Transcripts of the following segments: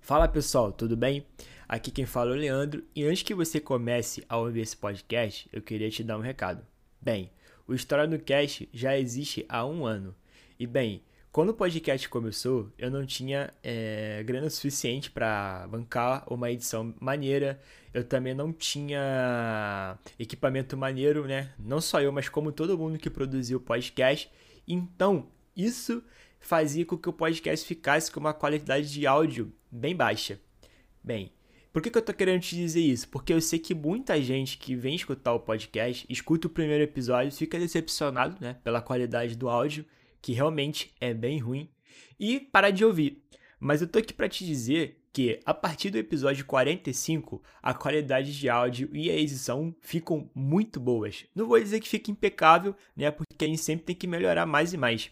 Fala pessoal, tudo bem? Aqui quem fala é o Leandro e antes que você comece a ouvir esse podcast, eu queria te dar um recado. Bem, o História no Cast já existe há um ano. E bem, quando o podcast começou, eu não tinha é, grana suficiente para bancar uma edição maneira. Eu também não tinha equipamento maneiro, né? Não só eu, mas como todo mundo que produziu o podcast. Então, isso fazia com que o podcast ficasse com uma qualidade de áudio bem baixa. Bem, por que, que eu tô querendo te dizer isso? Porque eu sei que muita gente que vem escutar o podcast, escuta o primeiro episódio, fica decepcionado, né, pela qualidade do áudio, que realmente é bem ruim, e para de ouvir. Mas eu tô aqui para te dizer que a partir do episódio 45, a qualidade de áudio e a edição ficam muito boas. Não vou dizer que fica impecável, né, porque a gente sempre tem que melhorar mais e mais.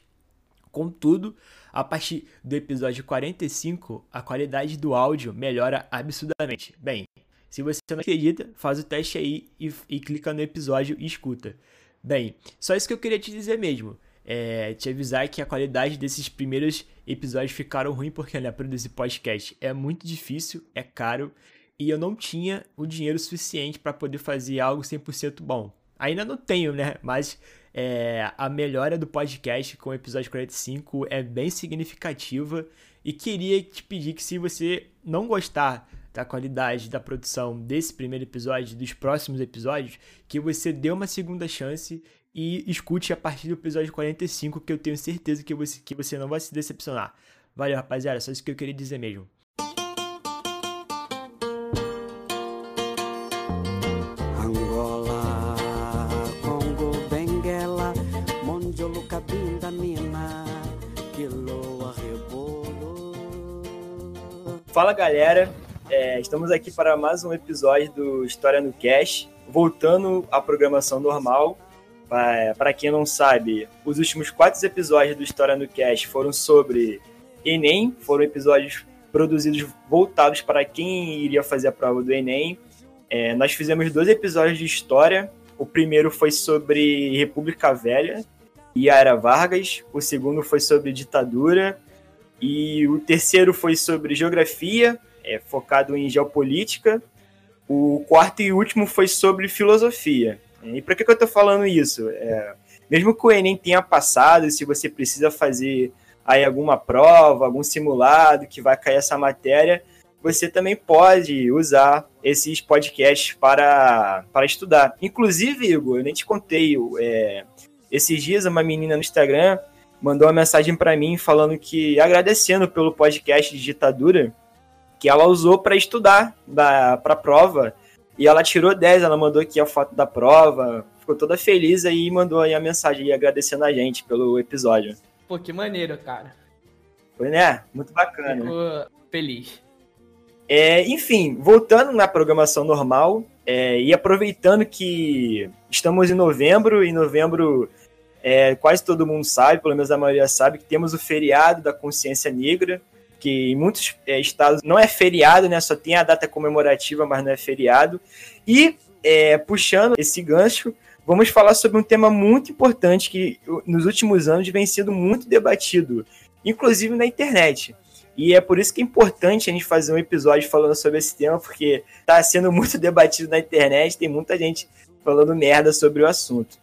Contudo, a partir do episódio 45, a qualidade do áudio melhora absurdamente. Bem, se você não acredita, faz o teste aí e, e clica no episódio e escuta. Bem, só isso que eu queria te dizer mesmo. É, te avisar que a qualidade desses primeiros episódios ficaram ruim porque né, produzir podcast é muito difícil, é caro e eu não tinha o dinheiro suficiente para poder fazer algo 100% bom. Ainda não tenho, né? Mas é, a melhora do podcast com o episódio 45 é bem significativa e queria te pedir que se você não gostar da qualidade da produção desse primeiro episódio, dos próximos episódios, que você dê uma segunda chance e escute a partir do episódio 45, que eu tenho certeza que você, que você não vai se decepcionar. Valeu, rapaziada, só isso que eu queria dizer mesmo. Fala galera, é, estamos aqui para mais um episódio do História no Cash, voltando à programação normal. Para quem não sabe, os últimos quatro episódios do História no Cash foram sobre Enem, foram episódios produzidos voltados para quem iria fazer a prova do Enem. É, nós fizemos dois episódios de história. O primeiro foi sobre República Velha e Era Vargas. O segundo foi sobre ditadura. E o terceiro foi sobre geografia, é, focado em geopolítica. O quarto e último foi sobre filosofia. E para que, que eu estou falando isso? É, mesmo que o Enem tenha passado, se você precisa fazer aí alguma prova, algum simulado que vai cair essa matéria, você também pode usar esses podcasts para, para estudar. Inclusive, Igor, eu nem te contei, é, esses dias uma menina no Instagram mandou uma mensagem para mim falando que agradecendo pelo podcast de ditadura que ela usou para estudar para a prova e ela tirou 10, ela mandou aqui a foto da prova, ficou toda feliz aí e mandou aí a mensagem aí agradecendo a gente pelo episódio. Pô, que maneiro, cara. Foi, né? Muito bacana. Ficou feliz. É, enfim, voltando na programação normal é, e aproveitando que estamos em novembro, e novembro é, quase todo mundo sabe, pelo menos a maioria sabe, que temos o feriado da consciência negra, que em muitos é, estados não é feriado, né? Só tem a data comemorativa, mas não é feriado. E é, puxando esse gancho, vamos falar sobre um tema muito importante que nos últimos anos vem sendo muito debatido, inclusive na internet. E é por isso que é importante a gente fazer um episódio falando sobre esse tema, porque está sendo muito debatido na internet, tem muita gente falando merda sobre o assunto.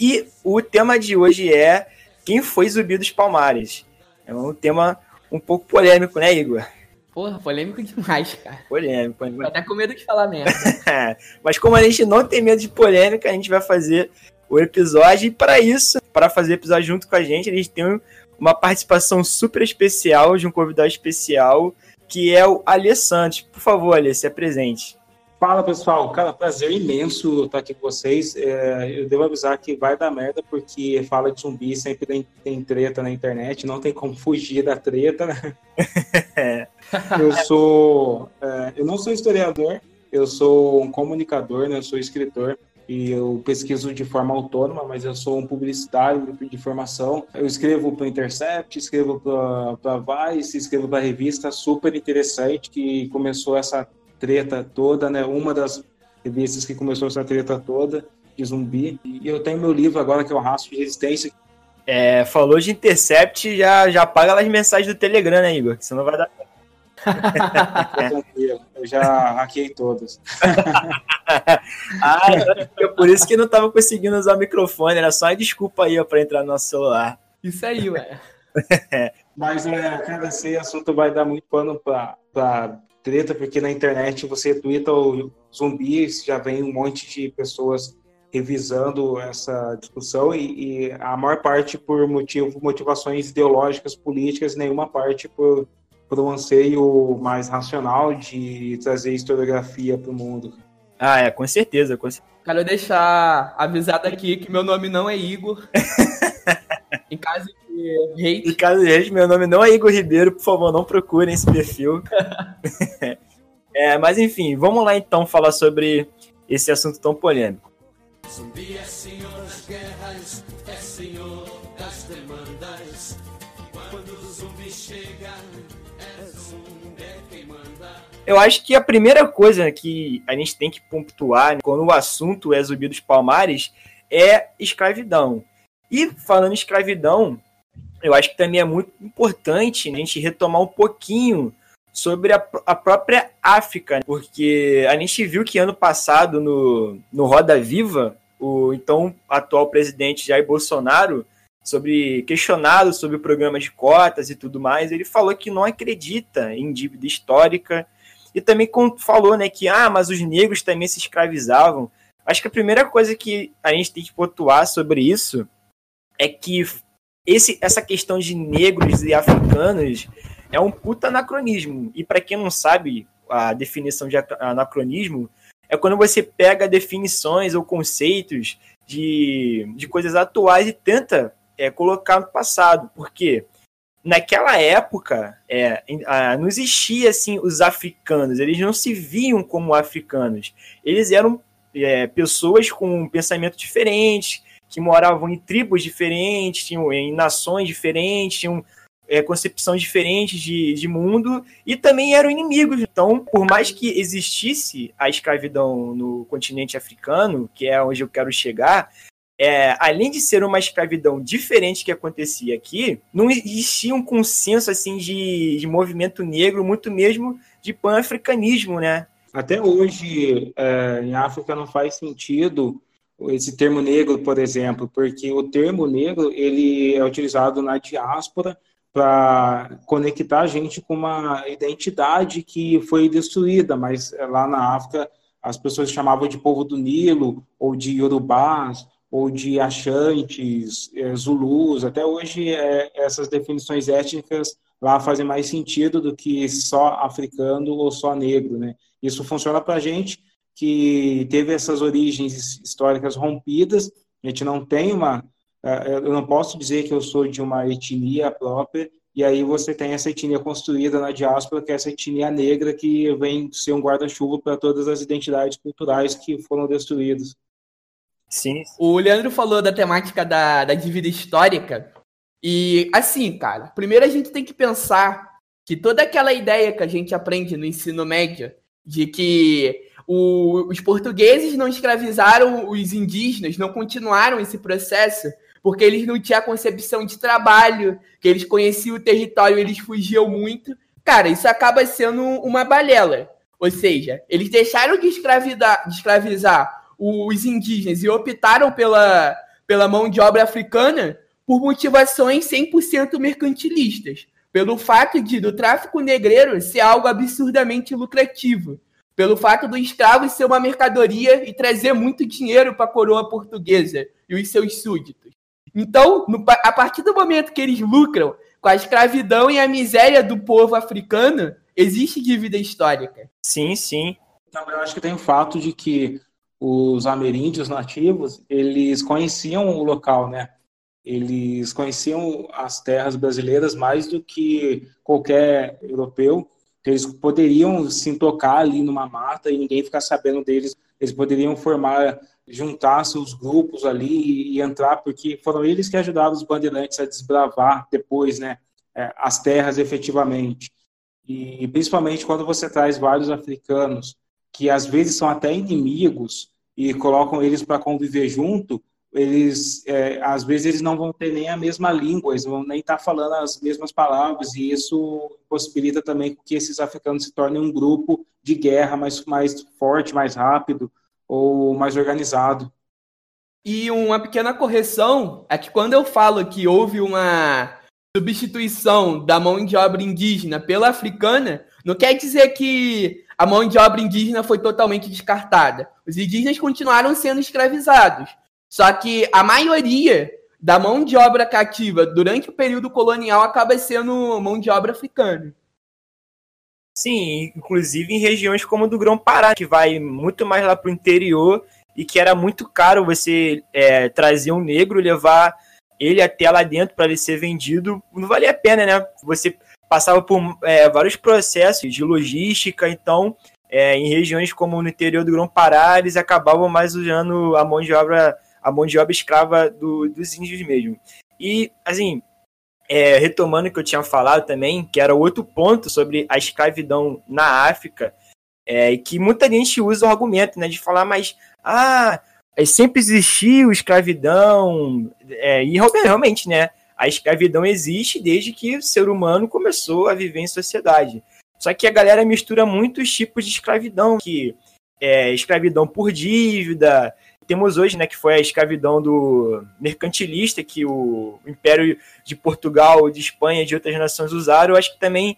E o tema de hoje é quem foi Zumbi dos Palmares. É um tema um pouco polêmico, né, Igor? Porra, polêmico demais, cara. Polêmico. Tô até com medo de falar merda. Mas como a gente não tem medo de polêmica, a gente vai fazer o episódio. E para isso, para fazer o episódio junto com a gente, a gente tem uma participação super especial de um convidado especial, que é o Alê Santos. Por favor, Alê, se apresente. Fala pessoal, cara, prazer imenso estar aqui com vocês. É, eu devo avisar que vai dar merda, porque fala de zumbi sempre tem, tem treta na internet, não tem como fugir da treta, né? eu sou. É, eu não sou historiador, eu sou um comunicador, né? Eu sou escritor e eu pesquiso de forma autônoma, mas eu sou um publicitário de formação. Eu escrevo para Intercept, escrevo para a Vice, escrevo para a revista super interessante que começou essa treta toda, né? Uma das revistas que começou essa treta toda de zumbi. E eu tenho meu livro agora que é o Rastro de Resistência. É, falou de Intercept, já, já paga as mensagens do Telegram, né, Igor? Que senão vai dar. Fica tranquilo, eu já hackei todas. ah, é por isso que não estava conseguindo usar o microfone, era só uma desculpa aí para entrar no nosso celular. Isso aí, ué. Mas, é, cara, esse assunto vai dar muito pano para treta, porque na internet você twitta o zumbi, já vem um monte de pessoas revisando essa discussão e, e, a maior parte por motivo, motivações ideológicas, políticas, nenhuma parte por, por um anseio mais racional de trazer historiografia para o mundo. Ah, é, com certeza, com certeza. Quero deixar avisado aqui que meu nome não é Igor. em caso hate. Em caso de hate, meu nome não é Igor Ribeiro, por favor, não procurem esse perfil. é, mas enfim, vamos lá então falar sobre esse assunto tão polêmico. Zumbi é senhor das guerras, é senhor das demandas. Quando o zumbi chega, é zumbi é quem manda. Eu acho que a primeira coisa que a gente tem que pontuar quando o assunto é Zumbi dos Palmares é escravidão. E falando em escravidão, eu acho que também é muito importante a gente retomar um pouquinho sobre a, a própria África, porque a gente viu que ano passado no, no Roda Viva, o então atual presidente Jair Bolsonaro, sobre questionado sobre o programa de cotas e tudo mais, ele falou que não acredita em dívida histórica e também falou, né, que ah, mas os negros também se escravizavam. Acho que a primeira coisa que a gente tem que pontuar sobre isso é que esse, essa questão de negros e africanos é um puta anacronismo. E para quem não sabe a definição de anacronismo, é quando você pega definições ou conceitos de, de coisas atuais e tenta é, colocar no passado. Porque naquela época é, não existia assim os africanos, eles não se viam como africanos. Eles eram é, pessoas com um pensamento diferente, que moravam em tribos diferentes, tinham em nações diferentes, tinham é, concepções diferentes de, de mundo e também eram inimigos. Então, por mais que existisse a escravidão no continente africano, que é onde eu quero chegar, é, além de ser uma escravidão diferente que acontecia aqui, não existia um consenso assim de, de movimento negro, muito mesmo de pan-africanismo, né? Até hoje, é, em África não faz sentido esse termo negro, por exemplo, porque o termo negro ele é utilizado na diáspora para conectar a gente com uma identidade que foi destruída, mas lá na África as pessoas chamavam de povo do Nilo, ou de Yorubás, ou de Achantes, é, Zulus. Até hoje, é, essas definições étnicas lá fazem mais sentido do que só africano ou só negro. Né? Isso funciona para a gente que teve essas origens históricas rompidas, a gente não tem uma é, eu não posso dizer que eu sou de uma etnia própria, e aí você tem essa etnia construída na diáspora, que é essa etnia negra que vem ser um guarda-chuva para todas as identidades culturais que foram destruídas. Sim. O Leandro falou da temática da, da dívida histórica, e assim, cara, primeiro a gente tem que pensar que toda aquela ideia que a gente aprende no ensino médio, de que o, os portugueses não escravizaram os indígenas, não continuaram esse processo, porque eles não tinham a concepção de trabalho, que eles conheciam o território, eles fugiam muito. Cara, isso acaba sendo uma balela. Ou seja, eles deixaram de, de escravizar os indígenas e optaram pela, pela mão de obra africana por motivações 100% mercantilistas, pelo fato de do tráfico negreiro ser algo absurdamente lucrativo, pelo fato do escravo ser uma mercadoria e trazer muito dinheiro para a coroa portuguesa e os seus súditos. Então, no, a partir do momento que eles lucram com a escravidão e a miséria do povo africano, existe dívida histórica. Sim, sim. Também eu acho que tem o fato de que os ameríndios nativos, eles conheciam o local, né? Eles conheciam as terras brasileiras mais do que qualquer europeu. Eles poderiam se tocar ali numa mata e ninguém ficar sabendo deles. Eles poderiam formar juntar seus grupos ali e, entrar, porque foram eles que ajudaram os bandeirantes a desbravar depois, né, é, as terras efetivamente. E principalmente quando você traz vários africanos que às vezes são até inimigos e colocam eles para conviver junto, eles é, às vezes eles não vão ter nem a mesma língua, eles vão nem estar tá falando as mesmas palavras e isso possibilita também que esses africanos se tornem um grupo de guerra mais mais forte, mais rápido ou mais organizado. E uma pequena correção é que quando eu falo que houve uma substituição da mão de obra indígena pela africana, não quer dizer que a mão de obra indígena foi totalmente descartada. Os indígenas continuaram sendo escravizados. Só que a maioria da mão de obra cativa durante o período colonial acaba sendo mão de obra africana. Sim, inclusive em regiões como do Grão-Pará, que vai muito mais lá para o interior e que era muito caro você é, trazer um negro, levar ele até lá dentro para ele ser vendido, não valia a pena, né? Você passava por é, vários processos de logística, então é, em regiões como no interior do Grão-Pará, eles acabavam mais usando a mão de obra, a mão de obra escrava do, dos índios mesmo. E, assim, é, retomando o que eu tinha falado também, que era outro ponto sobre a escravidão na África, é, que muita gente usa o argumento né, de falar, mas ah, é, sempre existiu escravidão, é, e realmente, né? A escravidão existe desde que o ser humano começou a viver em sociedade. Só que a galera mistura muitos tipos de escravidão, que é escravidão por dívida. Temos hoje, né, que foi a escravidão do mercantilista que o Império de Portugal, de Espanha de outras nações usaram. Eu acho que também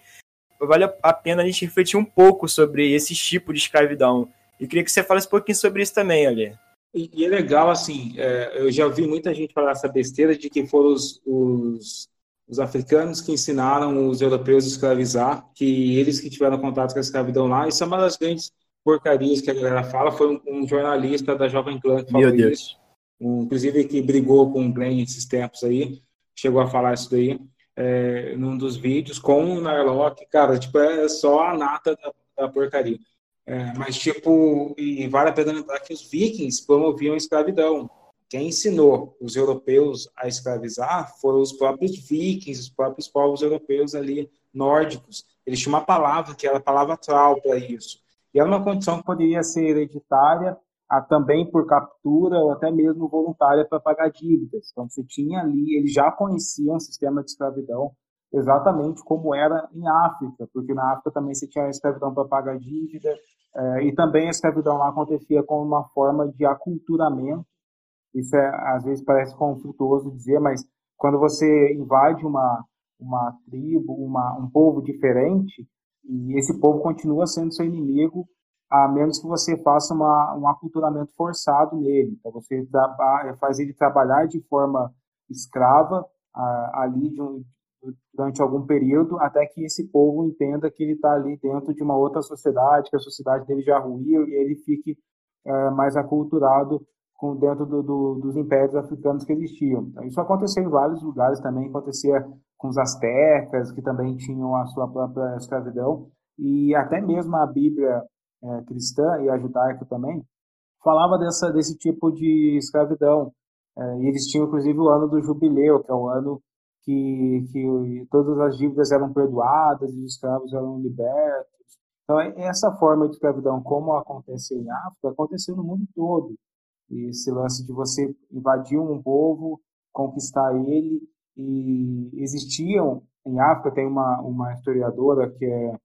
vale a pena a gente refletir um pouco sobre esse tipo de escravidão. E queria que você falasse um pouquinho sobre isso também, Ali. E, e é legal, assim, é, eu já ouvi muita gente falar essa besteira de que foram os, os, os, africanos que ensinaram os europeus a escravizar, que eles que tiveram contato com a escravidão lá. Isso é uma das grandes porcarias que a galera fala. Foi um, um jornalista da Jovem Clã que falou Meu Deus. isso. Um, inclusive que brigou com o Glenn esses tempos aí, chegou a falar isso daí é, num dos vídeos com o Narlock, cara, tipo, é só a nata da, da porcaria. É, mas, tipo, e vale a pena lembrar que os vikings promoviam a escravidão. Quem ensinou os europeus a escravizar foram os próprios vikings, os próprios povos europeus ali nórdicos. Eles tinham uma palavra que era a palavra tral para isso. E era uma condição que poderia ser hereditária, a, também por captura ou até mesmo voluntária para pagar dívidas. Então, você tinha ali, eles já conheciam o sistema de escravidão, exatamente como era em África, porque na África também se tinha a escravidão para pagar dívida, é, e também a escravidão lá acontecia como uma forma de aculturamento. Isso é, às vezes parece conflituoso dizer, mas quando você invade uma, uma tribo, uma, um povo diferente, e esse povo continua sendo seu inimigo, a menos que você faça uma, um aculturamento forçado nele. Então, você faz ele trabalhar de forma escrava ali de um, durante algum período, até que esse povo entenda que ele está ali dentro de uma outra sociedade, que a sociedade dele já ruiu e ele fique é, mais aculturado com, dentro do, do, dos impérios africanos que existiam. Então, isso aconteceu em vários lugares também, acontecia com os astecas, que também tinham a sua própria escravidão, e até mesmo a Bíblia é, cristã e a judaica também falava dessa, desse tipo de escravidão. É, e eles tinham, inclusive, o ano do jubileu, que é o ano que, que todas as dívidas eram perdoadas e os escravos eram libertos. Então, é, essa forma de escravidão, como aconteceu em África, aconteceu no mundo todo. Esse lance de você invadir um povo, conquistar ele, e existiam em África, tem uma, uma historiadora que é,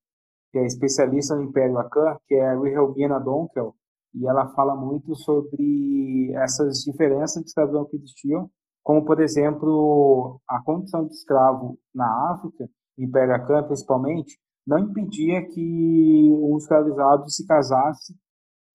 que é especialista no Império Akan, que é Wilhelmina Donkel, e ela fala muito sobre essas diferenças de escravidão que existiam como, por exemplo, a condição de escravo na África, em Peracã principalmente, não impedia que um escravizado se casasse,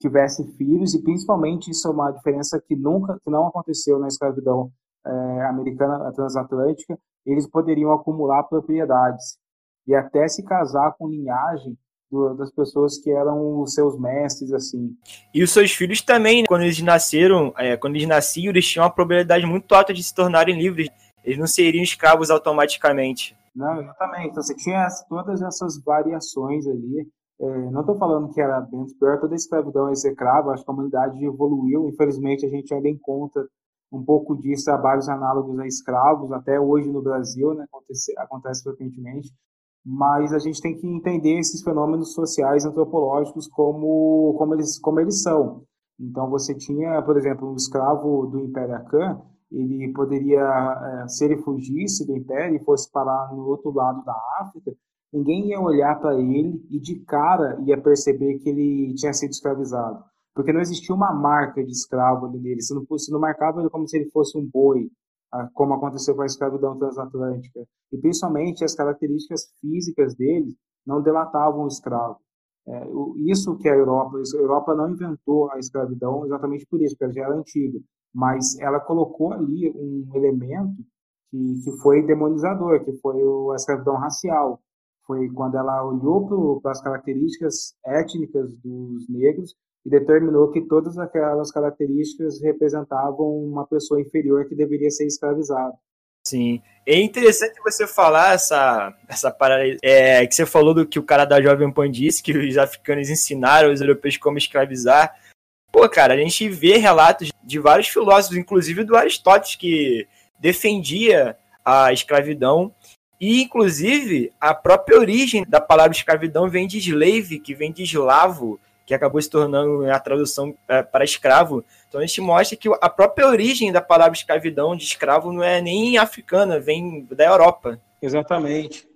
tivesse filhos, e principalmente isso é uma diferença que nunca, que não aconteceu na escravidão é, americana transatlântica, eles poderiam acumular propriedades e até se casar com linhagem do, das pessoas que eram os seus mestres, assim. E os seus filhos também, né? quando eles nasceram, é, quando eles nasciam, eles tinham uma probabilidade muito alta de se tornarem livres. Eles não seriam escravos automaticamente. Não, exatamente. Então você tinha todas essas variações ali. É, não estou falando que era bem pior, toda a escravidão é execrável, acho que a humanidade evoluiu. Infelizmente, a gente ainda encontra um pouco disso, trabalhos análogos a escravos, até hoje no Brasil, né, acontece, acontece frequentemente mas a gente tem que entender esses fenômenos sociais antropológicos como, como, eles, como eles são. Então você tinha, por exemplo, um escravo do Império Akan, ele poderia, é, se ele fugisse do Império e fosse parar no outro lado da África, ninguém ia olhar para ele e de cara ia perceber que ele tinha sido escravizado. Porque não existia uma marca de escravo ali nele. Você não, você não marcava ele como se ele fosse um boi, como aconteceu com a escravidão transatlântica. E principalmente as características físicas dele não delatavam o escravo. É, isso que a Europa, a Europa não inventou a escravidão exatamente por isso, porque ela já era antiga, mas ela colocou ali um elemento que, que foi demonizador, que foi a escravidão racial. Foi quando ela olhou para as características étnicas dos negros e determinou que todas aquelas características representavam uma pessoa inferior que deveria ser escravizada. Sim. É interessante você falar essa, essa parada é, que você falou do que o cara da Jovem Pan disse, que os africanos ensinaram os europeus como escravizar. Pô, cara, a gente vê relatos de vários filósofos, inclusive do Aristóteles, que defendia a escravidão. E, inclusive, a própria origem da palavra escravidão vem de slave, que vem de eslavo, que acabou se tornando a tradução é, para escravo. Então a gente mostra que a própria origem da palavra escravidão de escravo não é nem africana, vem da Europa. Exatamente.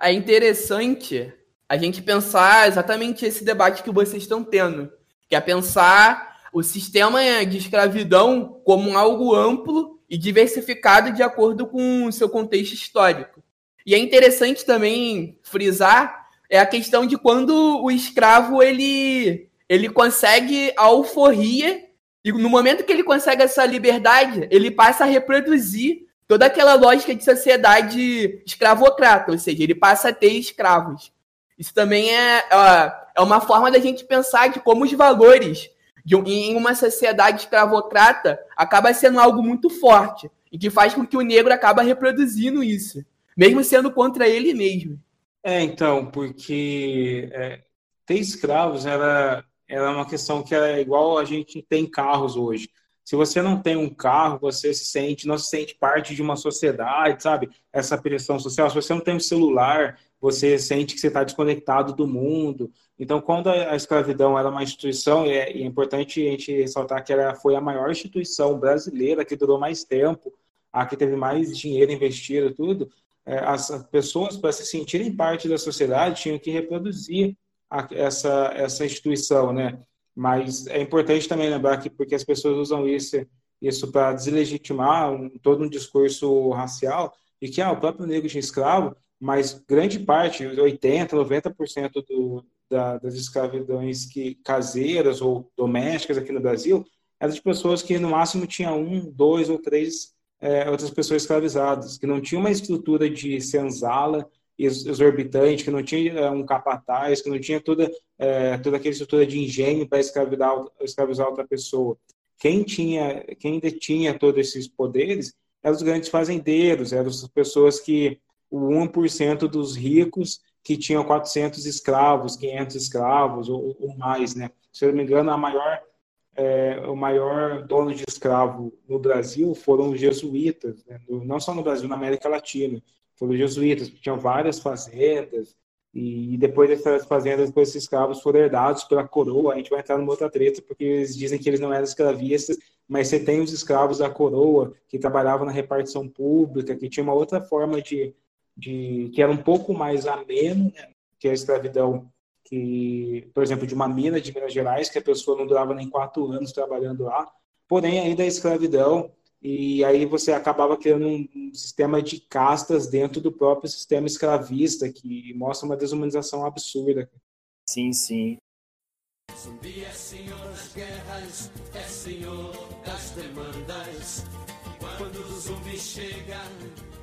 É interessante a gente pensar exatamente esse debate que vocês estão tendo, que é pensar o sistema de escravidão como algo amplo e diversificado de acordo com o seu contexto histórico. E é interessante também frisar é a questão de quando o escravo ele, ele consegue a alforria e no momento que ele consegue essa liberdade, ele passa a reproduzir toda aquela lógica de sociedade escravocrata, ou seja, ele passa a ter escravos. Isso também é, é uma forma da gente pensar de como os valores de, em uma sociedade escravocrata acaba sendo algo muito forte e que faz com que o negro acaba reproduzindo isso, mesmo sendo contra ele mesmo. É, então, porque é, ter escravos era, era uma questão que é igual a gente tem carros hoje. Se você não tem um carro, você se sente, não se sente parte de uma sociedade, sabe? Essa pressão social. Se você não tem um celular, você sente que você está desconectado do mundo. Então, quando a, escravidão era uma instituição, e é, é, importante a gente ressaltar que ela foi a maior instituição brasileira que durou mais tempo, a que teve mais dinheiro investido, tudo é, as pessoas, para se sentirem parte da sociedade, tinham que reproduzir a, essa, essa instituição, né? Mas é importante também lembrar que, porque as pessoas usam isso, isso para deslegitimar um, todo um discurso racial, e que ah, o próprio negro tinha escravo, mas grande parte, 80%, 90% do, da, das escravidões que, caseiras ou domésticas aqui no Brasil, eram de pessoas que no máximo tinham um, dois ou três é, outras pessoas escravizadas, que não tinha uma estrutura de senzala exorbitante, que não tinha é, um capataz, que não tinha toda, é, toda aquela estrutura de engenho para escravizar, escravizar outra pessoa. Quem tinha, quem detinha todos esses poderes eram os grandes fazendeiros, eram as pessoas que o 1% dos ricos que tinham 400 escravos, 500 escravos ou, ou mais, né? Se eu não me engano, a maior é, o maior dono de escravo no Brasil foram os jesuítas, né? não só no Brasil, na América Latina. Foram os jesuítas, que tinham várias fazendas, e depois dessas fazendas, depois esses escravos foram herdados pela coroa. A gente vai entrar numa outra treta, porque eles dizem que eles não eram escravistas, mas você tem os escravos da coroa, que trabalhavam na repartição pública, que tinha uma outra forma de. de que era um pouco mais ameno, né? que a escravidão que, por exemplo, de uma mina de Minas Gerais, que a pessoa não durava nem quatro anos trabalhando lá, porém ainda é escravidão, e aí você acabava criando um sistema de castas dentro do próprio sistema escravista, que mostra uma desumanização absurda. Sim, sim. Zumbi é senhor das guerras, é senhor das demandas. Quando o zumbi chega,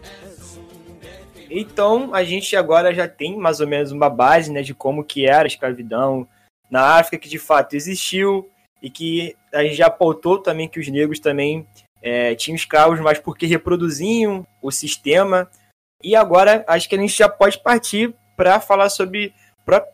é zumbi. Então, a gente agora já tem mais ou menos uma base né, de como que era a escravidão na África, que de fato existiu, e que a gente já apontou também que os negros também é, tinham escravos, mas porque reproduziam o sistema. E agora acho que a gente já pode partir para falar sobre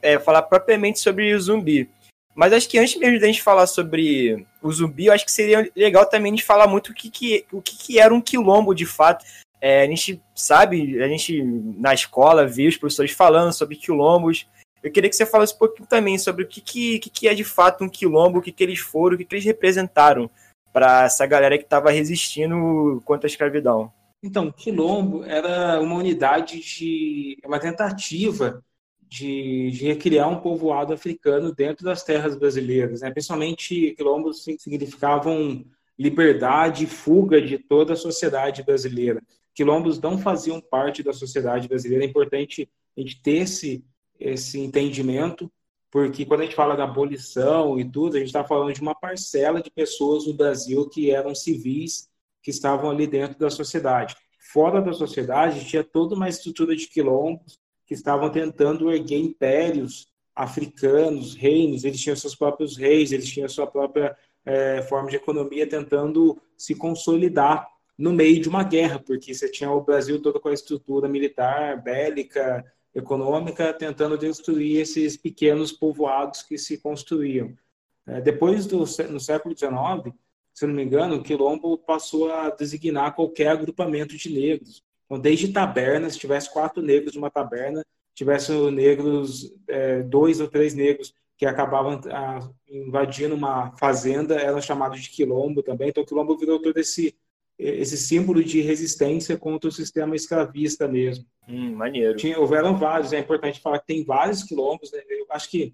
é, falar propriamente sobre o zumbi. Mas acho que antes mesmo da gente falar sobre o zumbi, eu acho que seria legal também de falar muito o que, que, o que, que era um quilombo de fato. É, a gente sabe, a gente na escola vê os professores falando sobre quilombos. Eu queria que você falasse um pouquinho também sobre o que, que, que é de fato um quilombo, o que, que eles foram, o que, que eles representaram para essa galera que estava resistindo contra a escravidão. Então, quilombo era uma unidade de. uma tentativa de, de, recriar um povoado africano dentro das terras brasileiras. Né? Principalmente, quilombos significavam liberdade e fuga de toda a sociedade brasileira. Quilombos não faziam parte da sociedade brasileira. É importante a gente ter esse, esse entendimento, porque quando a gente fala da abolição e tudo, a gente está falando de uma parcela de pessoas no Brasil que eram civis que estavam ali dentro da sociedade. Fora da sociedade, tinha toda uma estrutura de quilombos que estavam tentando erguer impérios africanos, reinos, eles tinham seus próprios reis, eles tinham sua própria é, forma de economia tentando se consolidar no meio de uma guerra, porque você tinha o Brasil todo com a estrutura militar, bélica, econômica, tentando destruir esses pequenos povoados que se construíam. É, depois do no século XIX, se não me engano, o quilombo passou a designar qualquer agrupamento de negros. Então, desde tabernas, se tivesse quatro negros numa taberna, tivesse negros, é, dois ou três negros que acabavam ah, invadindo uma fazenda, eram chamados de quilombo também. Então, o quilombo virou todo esse esse símbolo de resistência contra o sistema escravista mesmo. Hum, maneiro. Tinha, houveram vários, é importante falar que tem vários quilombos, né? eu acho que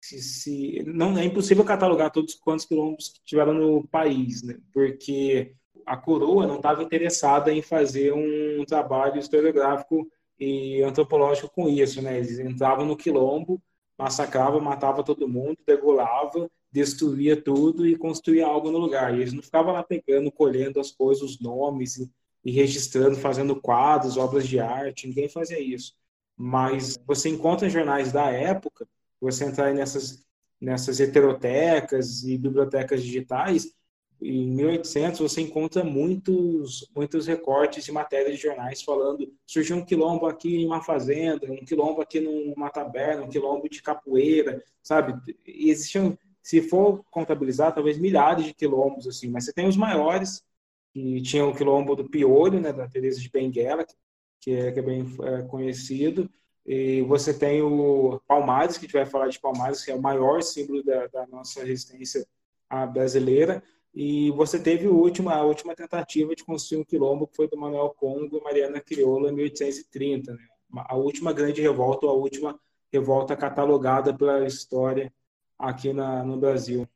se, se, não é impossível catalogar todos quantos quilombos que tiveram no país, né? porque a coroa não estava interessada em fazer um trabalho historiográfico e antropológico com isso, né? Eles entravam no quilombo, massacravam, matavam todo mundo, degolava, destruía tudo e construía algo no lugar. E eles não ficavam lá pegando, colhendo as coisas, os nomes e, e registrando, fazendo quadros, obras de arte. Ninguém fazia isso. Mas você encontra jornais da época você entrar nessas, nessas heterotecas e bibliotecas digitais, em 1800 você encontra muitos muitos recortes de matérias de jornais falando surgiu um quilombo aqui em uma fazenda, um quilombo aqui numa taberna, um quilombo de capoeira, sabe? E existiam, se for contabilizar, talvez milhares de quilombos assim, mas você tem os maiores que tinham o quilombo do Piolho, né, da Teresa de Benguela, que é, que é bem é, conhecido, e você tem o Palmares, que a gente vai falar de Palmares, que é o maior símbolo da, da nossa resistência brasileira. E você teve a última, a última tentativa de construir um quilombo, que foi do Manuel Congo e Mariana Crioula, em 1830. Né? A última grande revolta, a última revolta catalogada pela história aqui na, no Brasil.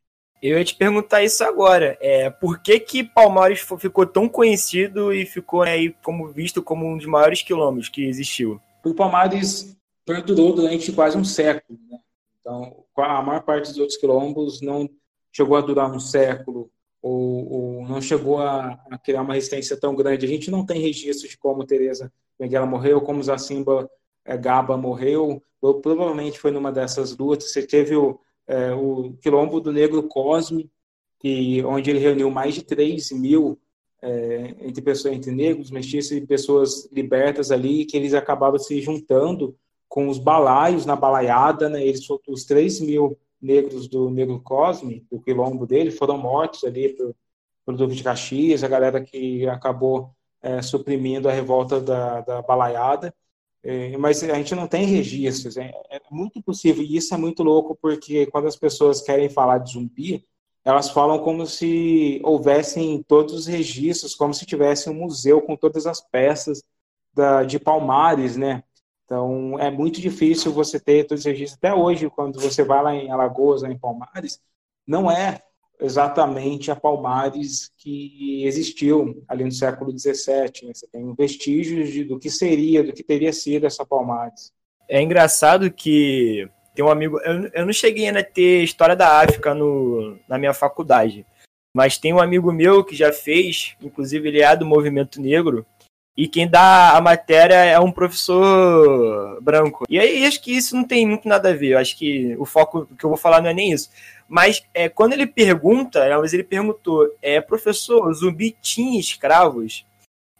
Eu ia te perguntar isso agora. É, por que que Palmares ficou tão conhecido e ficou aí como visto como um dos maiores quilômetros que existiu? o Palmares perdurou durante quase um século. Né? Então, a maior parte dos outros quilombos não chegou a durar um século ou, ou não chegou a, a, criar uma resistência tão grande. A gente não tem registro de como Teresa Benguela morreu, como Zacimba é, Gaba morreu. Ou, provavelmente foi numa dessas lutas. Você teve o, é, o quilombo do Negro Cosme, que, onde ele reuniu mais de 3 mil é, entre pessoas, entre negros, mestiços e pessoas libertas ali, que eles acabavam se juntando com os balaios na balaiada, né? Eles, os 3 mil negros do Negro Cosme, do quilombo dele, foram mortos ali por, por Duque de Caxias, a galera que acabou é, suprimindo a revolta da, da balaiada. É, mas a gente não tem registros, é, é muito possível, e isso é muito louco, porque quando as pessoas querem falar de zumbi, elas falam como se houvessem todos os registros, como se tivesse um museu com todas as peças da, de Palmares, né? Então, é muito difícil você ter todos os registros. Até hoje, quando você vai lá em Alagoas, lá em Palmares, não é exatamente a Palmares que existiu ali no século XVII. Né? Você tem vestígios de, do que seria, do que teria sido essa Palmares. É engraçado que tem um amigo. Eu, eu não cheguei ainda a ter história da África no, na minha faculdade. Mas tem um amigo meu que já fez, inclusive ele é do movimento negro, e quem dá a matéria é um professor branco. E aí acho que isso não tem muito nada a ver. Eu acho que o foco que eu vou falar não é nem isso. Mas é, quando ele pergunta, uma vez ele perguntou, é, professor, zumbi tinha escravos?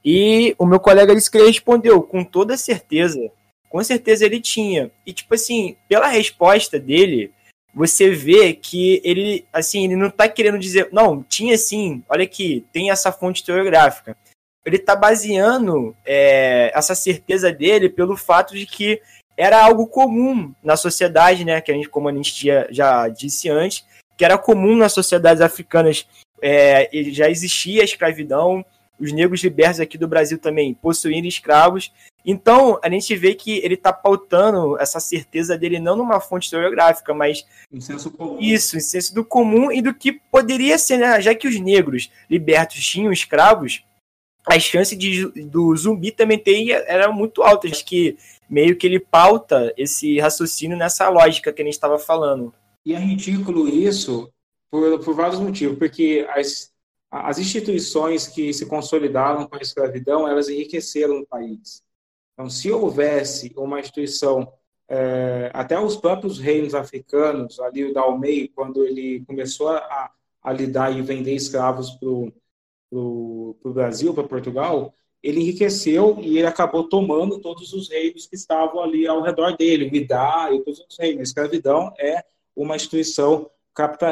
E o meu colega disse que ele respondeu, com toda certeza com certeza ele tinha. E, tipo assim, pela resposta dele, você vê que ele, assim, ele não tá querendo dizer, não, tinha sim, olha aqui, tem essa fonte historiográfica. Ele tá baseando é, essa certeza dele pelo fato de que era algo comum na sociedade, né? Que a gente, como a gente já, já disse antes, que era comum nas sociedades africanas é, já existia a escravidão, os negros libertos aqui do Brasil também possuindo escravos. Então, a gente vê que ele está pautando essa certeza dele não numa fonte historiográfica, mas um senso comum. Isso, um senso do comum e do que poderia ser, né? Já que os negros libertos tinham escravos, as chances de, do zumbi também ter eram muito altas. Acho que meio que ele pauta esse raciocínio nessa lógica que a gente estava falando. E é ridículo isso por, por vários motivos, porque as, as instituições que se consolidaram com a escravidão, elas enriqueceram o país. Então, se houvesse uma instituição, é, até os próprios reinos africanos, ali o Dalmei, quando ele começou a, a lidar e vender escravos para o Brasil, para Portugal, ele enriqueceu e ele acabou tomando todos os reinos que estavam ali ao redor dele, o Idá e todos os reinos. A escravidão é uma instituição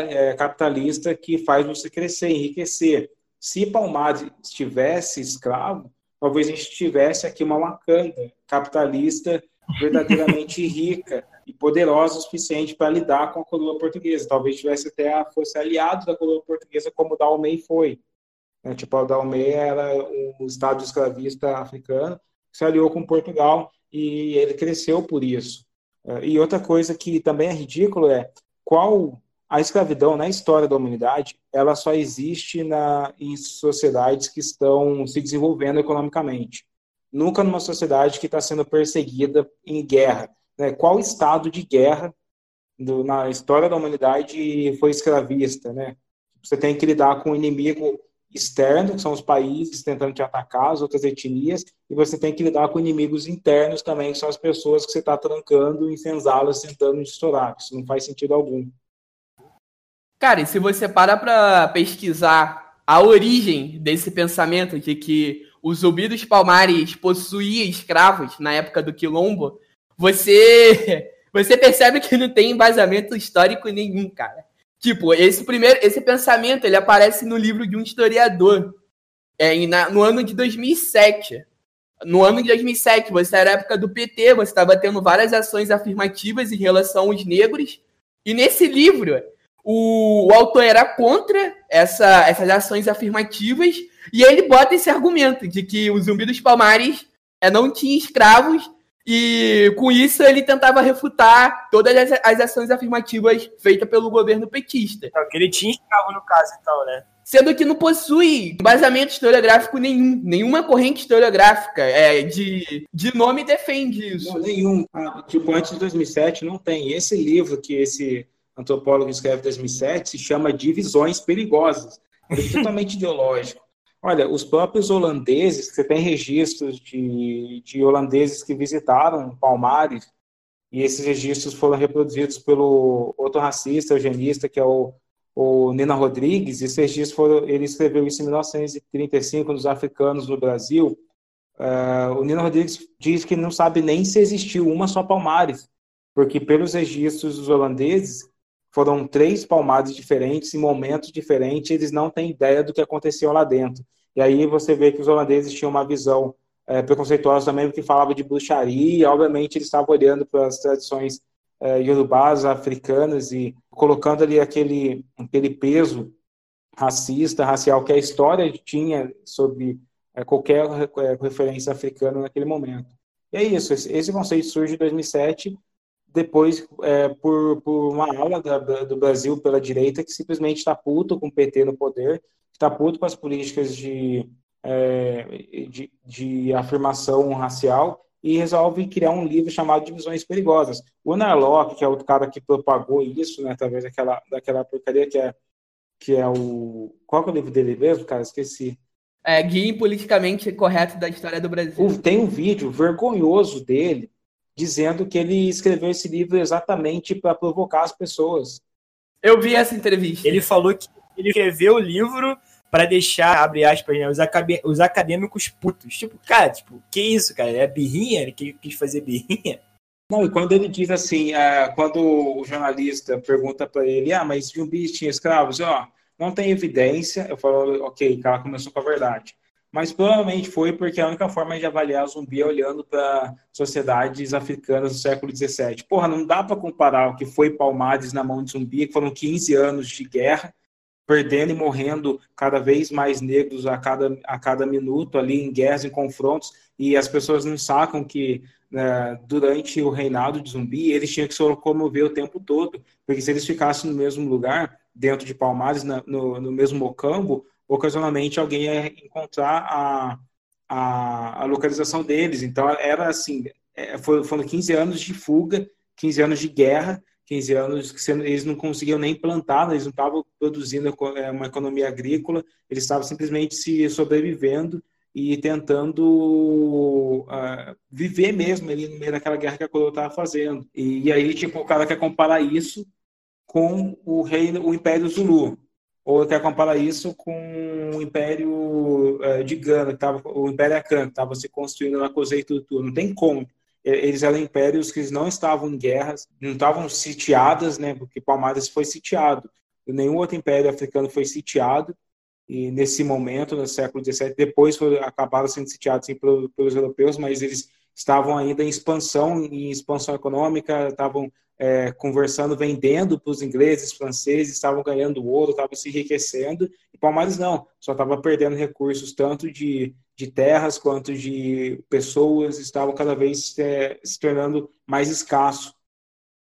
é, capitalista que faz você crescer, enriquecer. Se Palmares estivesse escravo, talvez a gente tivesse aqui uma Wakanda capitalista verdadeiramente rica e poderosa o suficiente para lidar com a coroa portuguesa. Talvez tivesse até fosse aliado da coroa portuguesa, como o Dalmei foi. É, tipo, o Dalmei era um estado escravista africano que se aliou com Portugal e ele cresceu por isso. É, e outra coisa que também é ridículo é qual a escravidão na história da humanidade ela só existe na, em sociedades que estão se desenvolvendo economicamente. Nunca numa sociedade que está sendo perseguida em guerra. Né? Qual estado de guerra do, na história da humanidade foi escravista? Né? Você tem que lidar com um inimigo externo, que são os países tentando te atacar, as outras etnias, e você tem que lidar com inimigos internos também, que são as pessoas que você está trancando em senzalas, tentando estourar. Isso não faz sentido algum. Cara, e se você para para pesquisar a origem desse pensamento de que o Zumbi dos Palmares possuía escravos na época do Quilombo, você você percebe que não tem embasamento histórico nenhum, cara. Tipo, esse primeiro, esse pensamento, ele aparece no livro de um historiador, é, na, no ano de 2007. No ano de 2007, você era época do PT, você estava tendo várias ações afirmativas em relação aos negros, e nesse livro, o, o autor era contra essa, essas ações afirmativas e ele bota esse argumento de que o Zumbi dos Palmares é, não tinha escravos e com isso ele tentava refutar todas as, as ações afirmativas feitas pelo governo petista. Então, que ele tinha escravo no caso, então, né? Sendo que não possui embasamento historiográfico nenhum, nenhuma corrente historiográfica é, de, de nome defende isso. Não, nenhum. Ah, tipo, antes de 2007 não tem. Esse livro que esse antropólogo escreve em 2007, se chama Divisões Perigosas. É totalmente ideológico. Olha, os próprios holandeses, você tem registros de, de holandeses que visitaram Palmares, e esses registros foram reproduzidos pelo outro racista, eugenista, que é o, o Nina Rodrigues, esses registros foram, ele escreveu isso em 1935 nos africanos no Brasil. Uh, o Nina Rodrigues diz que não sabe nem se existiu uma só Palmares, porque pelos registros dos holandeses, foram três palmadas diferentes, em momentos diferentes, eles não têm ideia do que aconteceu lá dentro. E aí você vê que os holandeses tinham uma visão é, preconceituosa também, porque falava de bruxaria, obviamente eles estavam olhando para as tradições é, iorubás, africanas, e colocando ali aquele, aquele peso racista, racial, que a história tinha sobre é, qualquer é, referência africana naquele momento. E é isso, esse conceito surge em 2007, depois é, por, por uma aula da, do Brasil pela direita que simplesmente está puto com o PT no poder, está puto com as políticas de, é, de, de, afirmação racial e resolve criar um livro chamado Divisões Perigosas. O Narlock, que é o cara que propagou isso, né, através daquela, daquela porcaria que é, que é o... Qual é o livro dele mesmo, cara? Esqueci. É, Guia Politicamente Correto da História do Brasil. Tem um vídeo vergonhoso dele dizendo que ele escreveu esse livro exatamente para provocar as pessoas. Eu vi essa entrevista. Ele falou que ele escreveu o livro para deixar, abre aspas, né, os, os, acadêmicos putos. Tipo, cara, tipo, que isso, cara? É birrinha? Ele quis fazer birrinha? Não, e quando ele diz assim, é, quando o jornalista pergunta para ele, ah, mas Zumbi tinha escravos? Ó, não tem evidência. Eu falo, ok, o cara começou com a verdade. Mas provavelmente foi porque a única forma de avaliar zumbi é olhando para sociedades africanas do século XVII. Porra, não dá para comparar o que foi Palmares na mão de zumbi, que foram 15 anos de guerra, perdendo e morrendo cada vez mais negros a cada, a cada minuto ali em guerras, em confrontos, e as pessoas não sacam que né, durante o reinado de zumbi eles tinham que se locomover o tempo todo, porque se eles ficassem no mesmo lugar, dentro de Palmares, na, no, no mesmo mocambo, ocasionalmente alguém ia encontrar a, a, a localização deles. Então era assim, é, foram 15 anos de fuga, 15 anos de guerra, 15 anos que eles não conseguiam nem plantar, eles não estavam produzindo é, uma economia agrícola, eles estavam simplesmente se sobrevivendo e tentando uh, viver mesmo ali no meio daquela guerra que a coroa estava fazendo. E, e, aí, tipo, o cara quer comparar isso com o reino, o Império Zulu, ou quer comparar isso com o Império uh, de Gana, que tava, o Império Akan, que estava se construindo na Cozei Tutu. Não tem como eles eram impérios que não estavam em guerras, não estavam sitiadas, né? Porque Palmares foi sitiado. Nenhum outro império africano foi sitiado. E nesse momento, no século XVII, depois foi, acabaram sendo sitiados sim, pelos, pelos europeus, mas eles estavam ainda em expansão, em expansão econômica, estavam é, conversando, vendendo para os ingleses, franceses, estavam ganhando ouro, estavam se enriquecendo, e Palmares não, só estava perdendo recursos tanto de, de terras quanto de pessoas, estavam cada vez é, se tornando mais escasso.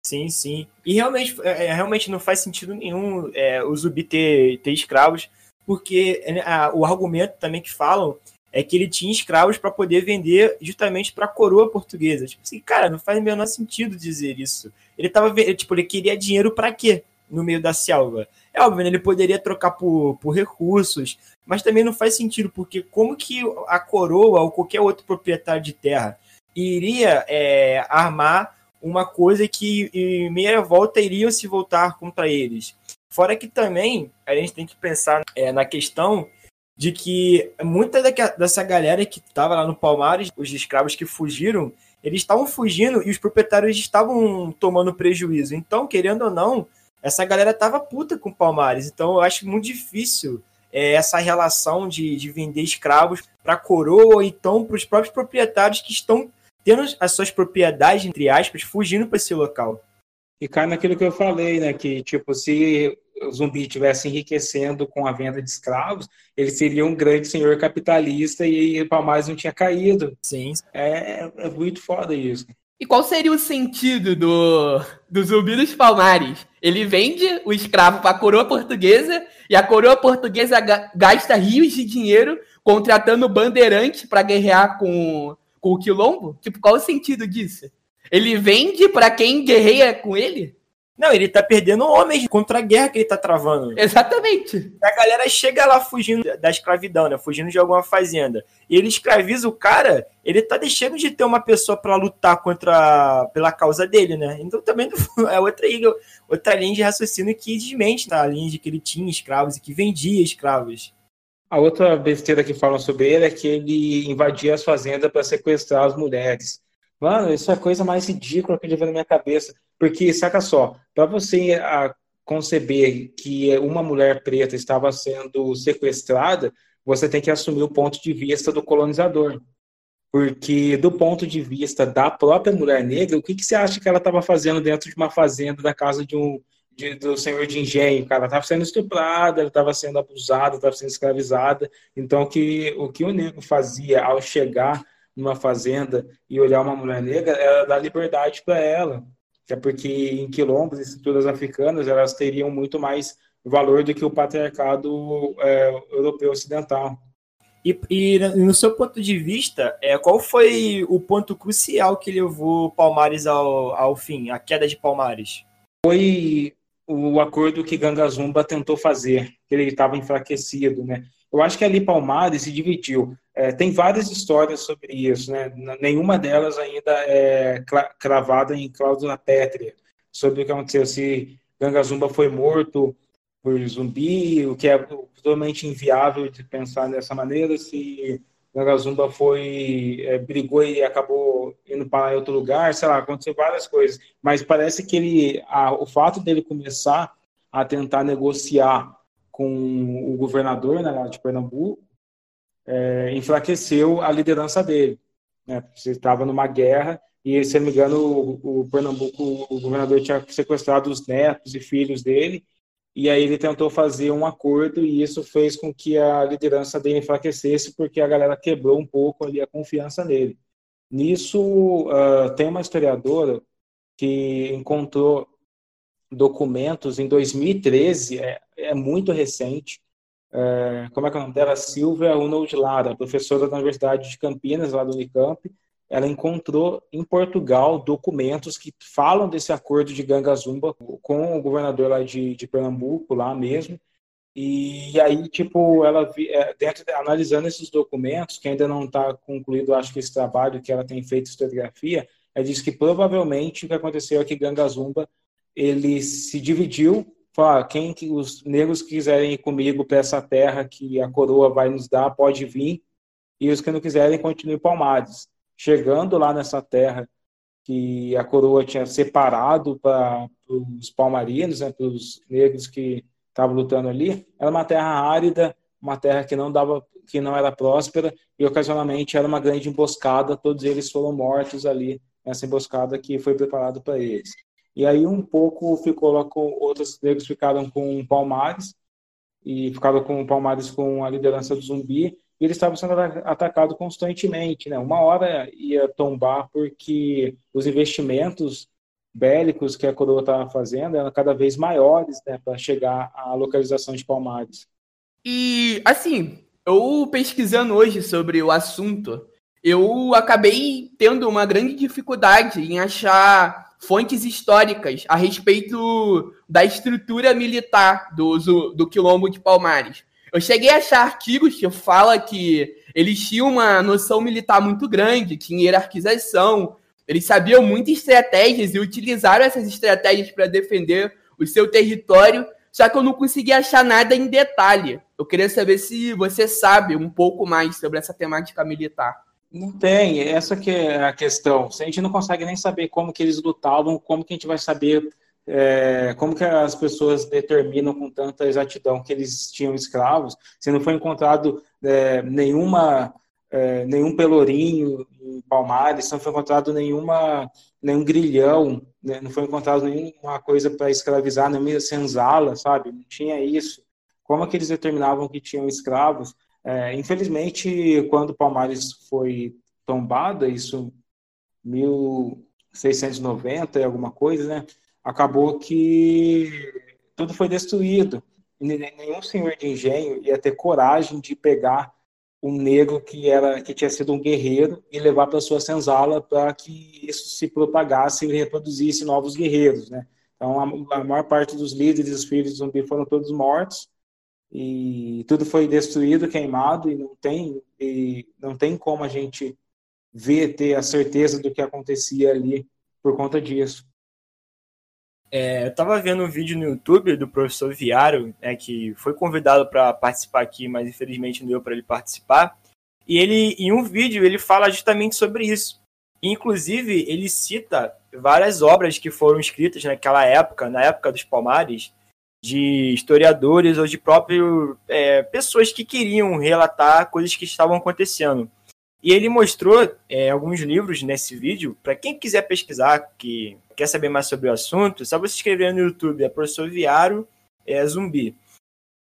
Sim, sim. E realmente, é, é realmente não faz sentido nenhum é, o Zubi ter, ter escravos, porque é, a, o argumento também que falam é que ele tinha escravos para poder vender justamente para a coroa portuguesa. Tipo assim, cara, não faz o menor sentido dizer isso. Ele tava tipo, ele queria dinheiro para quê no meio da selva? É óbvio, né? ele poderia trocar por, por recursos, mas também não faz sentido, porque como que a coroa ou qualquer outro proprietário de terra iria é, armar uma coisa que em meia volta iriam se voltar contra eles? Fora que também a gente tem que pensar é, na questão de que muita dessa galera que estava lá no Palmares, os escravos que fugiram, eles estavam fugindo e os proprietários estavam tomando prejuízo. Então, querendo ou não, essa galera tava puta com o Palmares. Então, eu acho muito difícil é, essa relação de, de vender escravos para a coroa ou então para os próprios proprietários que estão tendo as suas propriedades, entre aspas, fugindo para esse local. E cai naquilo que eu falei, né? Que, tipo, se zumbi estivesse enriquecendo com a venda de escravos, ele seria um grande senhor capitalista e o Palmares não tinha caído. Sim. É, é muito foda isso. E qual seria o sentido do, do zumbi dos Palmares? Ele vende o escravo para a coroa portuguesa e a coroa portuguesa gasta rios de dinheiro contratando bandeirante para guerrear com, com o quilombo? Tipo, qual o sentido disso? Ele vende para quem guerreia com ele? Não, ele tá perdendo homens contra a guerra que ele tá travando. Exatamente. A galera chega lá fugindo da escravidão, né? Fugindo de alguma fazenda. E ele escraviza o cara, ele tá deixando de ter uma pessoa para lutar contra pela causa dele, né? Então também é outra, outra linha de raciocínio que desmente tá? a linha de que ele tinha escravos e que vendia escravos. A outra besteira que falam sobre ele é que ele invadia as fazendas para sequestrar as mulheres. Mano, isso é a coisa mais ridícula que eu já vi na minha cabeça. Porque, saca só, para você a, conceber que uma mulher preta estava sendo sequestrada, você tem que assumir o ponto de vista do colonizador. Porque, do ponto de vista da própria mulher negra, o que, que você acha que ela estava fazendo dentro de uma fazenda, da casa de um, de, do senhor de engenho, cara, ela estava sendo estuprada, ela estava sendo abusada, estava sendo escravizada. Então, que, o que o negro fazia ao chegar numa fazenda e olhar uma mulher negra, era dar liberdade para ela. Até porque em quilombos e estruturas africanas, elas teriam muito mais valor do que o patriarcado é, europeu ocidental. E, e, no seu ponto de vista, é, qual foi o ponto crucial que levou Palmares ao, ao fim, a queda de Palmares? Foi o acordo que Gangazumba tentou fazer, que ele estava enfraquecido, né? Eu acho que ali Palmares se dividiu. É, tem várias histórias sobre isso, né? Nenhuma delas ainda é cravada em cláusula pétrea sobre o que aconteceu, se Gangazumba foi morto por zumbi, o que é totalmente inviável de pensar dessa maneira, se Gangazumba foi, é, brigou e acabou indo para outro lugar, sei lá, aconteceu várias coisas, mas parece que ele, a, o fato dele começar a tentar negociar com o governador né, de Pernambuco, é, enfraqueceu a liderança dele. Né? Você estava numa guerra e, se não me engano, o, o Pernambuco, o governador tinha sequestrado os netos e filhos dele, e aí ele tentou fazer um acordo e isso fez com que a liderança dele enfraquecesse porque a galera quebrou um pouco ali a confiança nele. Nisso, uh, tem uma historiadora que encontrou documentos em 2013, é, é muito recente, é, como é que é o nome dela? Silvia Unold Lara, professora da Universidade de Campinas, lá do Unicamp, ela encontrou em Portugal documentos que falam desse acordo de Gangazumba com o governador lá de, de Pernambuco, lá mesmo. E, aí, tipo, ela é, dentro analisando esses documentos, que ainda não está concluído, acho que esse trabalho que ela tem feito historiografia, ela diz que provavelmente o que aconteceu é que Gangazumba ele se dividiu, falou, ah, quem que os negros quiserem ir comigo para essa terra que a coroa vai nos dar, pode vir, e os que não quiserem continuem Palmares chegando lá nessa terra que a coroa tinha separado para os palmarinos, né, para os negros que estavam lutando ali, era uma terra árida, uma terra que não dava, que não era próspera e ocasionalmente era uma grande emboscada. Todos eles foram mortos ali nessa emboscada que foi preparado para eles. E aí um pouco ficou lá com outros negros ficaram com Palmares e ficaram com Palmares com a liderança do Zumbi e eles estavam sendo atacados constantemente. Né? Uma hora ia tombar porque os investimentos bélicos que a coroa estava fazendo eram cada vez maiores né, para chegar à localização de Palmares. E, assim, eu pesquisando hoje sobre o assunto, eu acabei tendo uma grande dificuldade em achar fontes históricas a respeito da estrutura militar do, do quilombo de Palmares. Eu cheguei a achar artigos que fala que eles tinham uma noção militar muito grande, tinha hierarquização, eles sabiam muitas estratégias e utilizaram essas estratégias para defender o seu território, só que eu não consegui achar nada em detalhe. Eu queria saber se você sabe um pouco mais sobre essa temática militar. Não tem, essa que é a questão. A gente não consegue nem saber como que eles lutavam, como que a gente vai saber é, como que as pessoas determinam com tanta exatidão que eles tinham escravos, se não foi encontrado é, nenhuma, é, nenhum pelourinho em Palmares, não foi encontrado nenhuma, nenhum grilhão, né, não foi encontrado nenhuma coisa para escravizar, nenhuma senzala, sabe? Não tinha isso. Como que eles determinavam que tinham escravos? É, infelizmente, quando Palmares foi tombada, isso 1690 e alguma coisa, né? acabou que tudo foi destruído. Nenhum senhor de engenho ia ter coragem de pegar um negro que era que tinha sido um guerreiro e levar para sua senzala para que isso se propagasse e reproduzisse novos guerreiros, né? Então a, a maior parte dos líderes, dos filhos do zumbi foram todos mortos e tudo foi destruído, queimado e não tem e não tem como a gente ver ter a certeza do que acontecia ali por conta disso. É, eu estava vendo um vídeo no YouTube do professor Viário, né, que foi convidado para participar aqui, mas infelizmente não deu para ele participar. E ele, em um vídeo, ele fala justamente sobre isso. Inclusive, ele cita várias obras que foram escritas naquela época, na época dos Palmares, de historiadores ou de próprios é, pessoas que queriam relatar coisas que estavam acontecendo. E ele mostrou é, alguns livros nesse vídeo, para quem quiser pesquisar, que quer saber mais sobre o assunto, só você escrever no YouTube, é professor Viário é, Zumbi,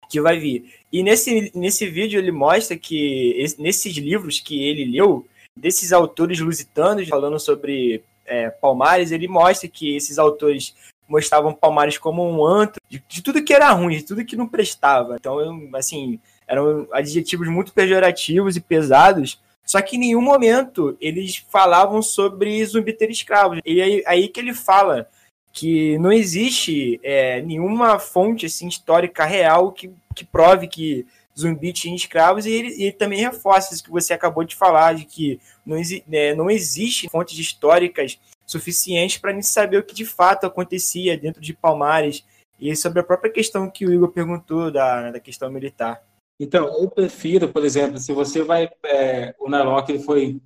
que vai vir. E nesse, nesse vídeo ele mostra que esse, nesses livros que ele leu, desses autores lusitanos falando sobre é, Palmares, ele mostra que esses autores mostravam Palmares como um antro de, de, tudo que era ruim, de tudo que não prestava. Então, assim, eram adjetivos muito pejorativos e pesados só que em nenhum momento eles falavam sobre zumbi ter escravos. E aí, aí que ele fala que não existe é, nenhuma fonte assim, histórica real que, que prove que zumbi tinha escravos, e ele, ele, também reforça isso que você acabou de falar, de que não, é, não existe fontes históricas suficientes para a gente saber o que de fato acontecia dentro de Palmares, e sobre a própria questão que o Igor perguntou da, da questão militar. Então, eu prefiro, por exemplo, se você vai. É, o Narok ele foi.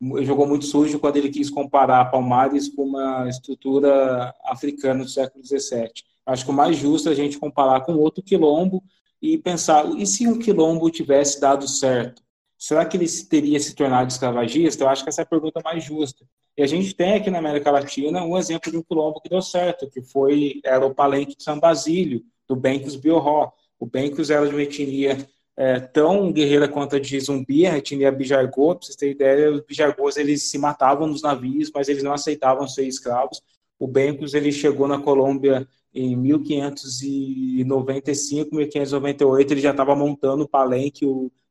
Ele jogou muito sujo quando ele quis comparar Palmares com uma estrutura africana do século XVII. Acho que o mais justo é a gente comparar com outro quilombo e pensar: e se um quilombo tivesse dado certo? Será que ele teria se tornado escravagista? Eu acho que essa é a pergunta mais justa. E a gente tem aqui na América Latina um exemplo de um quilombo que deu certo, que foi era o Palenque de São Basílio, do Bencos Biorró. O Bencos era de uma etnia é, tão guerreira quanto a de Zumbi, a etnia Bijargô, para vocês terem ideia, os Bijargôs eles se matavam nos navios, mas eles não aceitavam ser escravos. O Bencos ele chegou na Colômbia em 1595, 1598, ele já estava montando o palenque,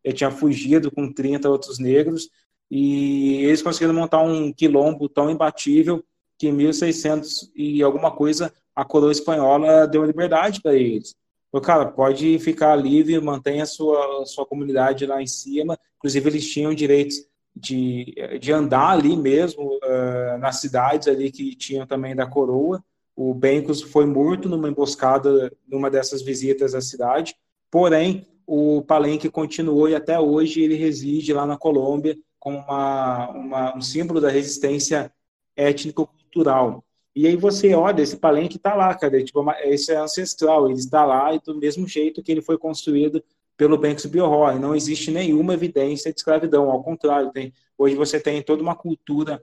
ele tinha fugido com 30 outros negros, e eles conseguiram montar um quilombo tão imbatível que em 1600 e alguma coisa a coroa espanhola deu liberdade para eles. Falou, cara, pode ficar livre, mantenha a sua, sua comunidade lá em cima. Inclusive, eles tinham direitos de, de andar ali mesmo, uh, nas cidades ali que tinham também da coroa. O Bencos foi morto numa emboscada numa dessas visitas à cidade. Porém, o Palenque continuou e até hoje ele reside lá na Colômbia como uma, uma um símbolo da resistência étnico-cultural. E aí você olha, esse palenque está lá, cara, tipo, esse é ancestral, ele está lá e do mesmo jeito que ele foi construído pelo Banks Biorró, não existe nenhuma evidência de escravidão, ao contrário, tem, hoje você tem toda uma cultura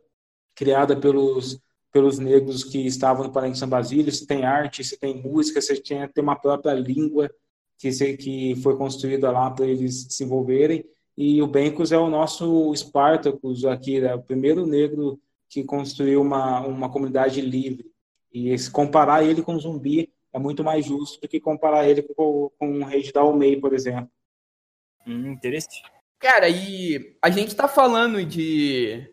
criada pelos, pelos negros que estavam no Palenque São Basílio, você tem arte, você tem música, você tem, tem uma própria língua que, que foi construída lá para eles se desenvolverem, e o Bencos é o nosso Spartacus aqui, é o primeiro negro que construiu uma, uma comunidade livre. E se comparar ele com o zumbi é muito mais justo do que comparar ele com, com o rei de Dalmei, por exemplo. Hum, interessante. Cara, e a gente está falando de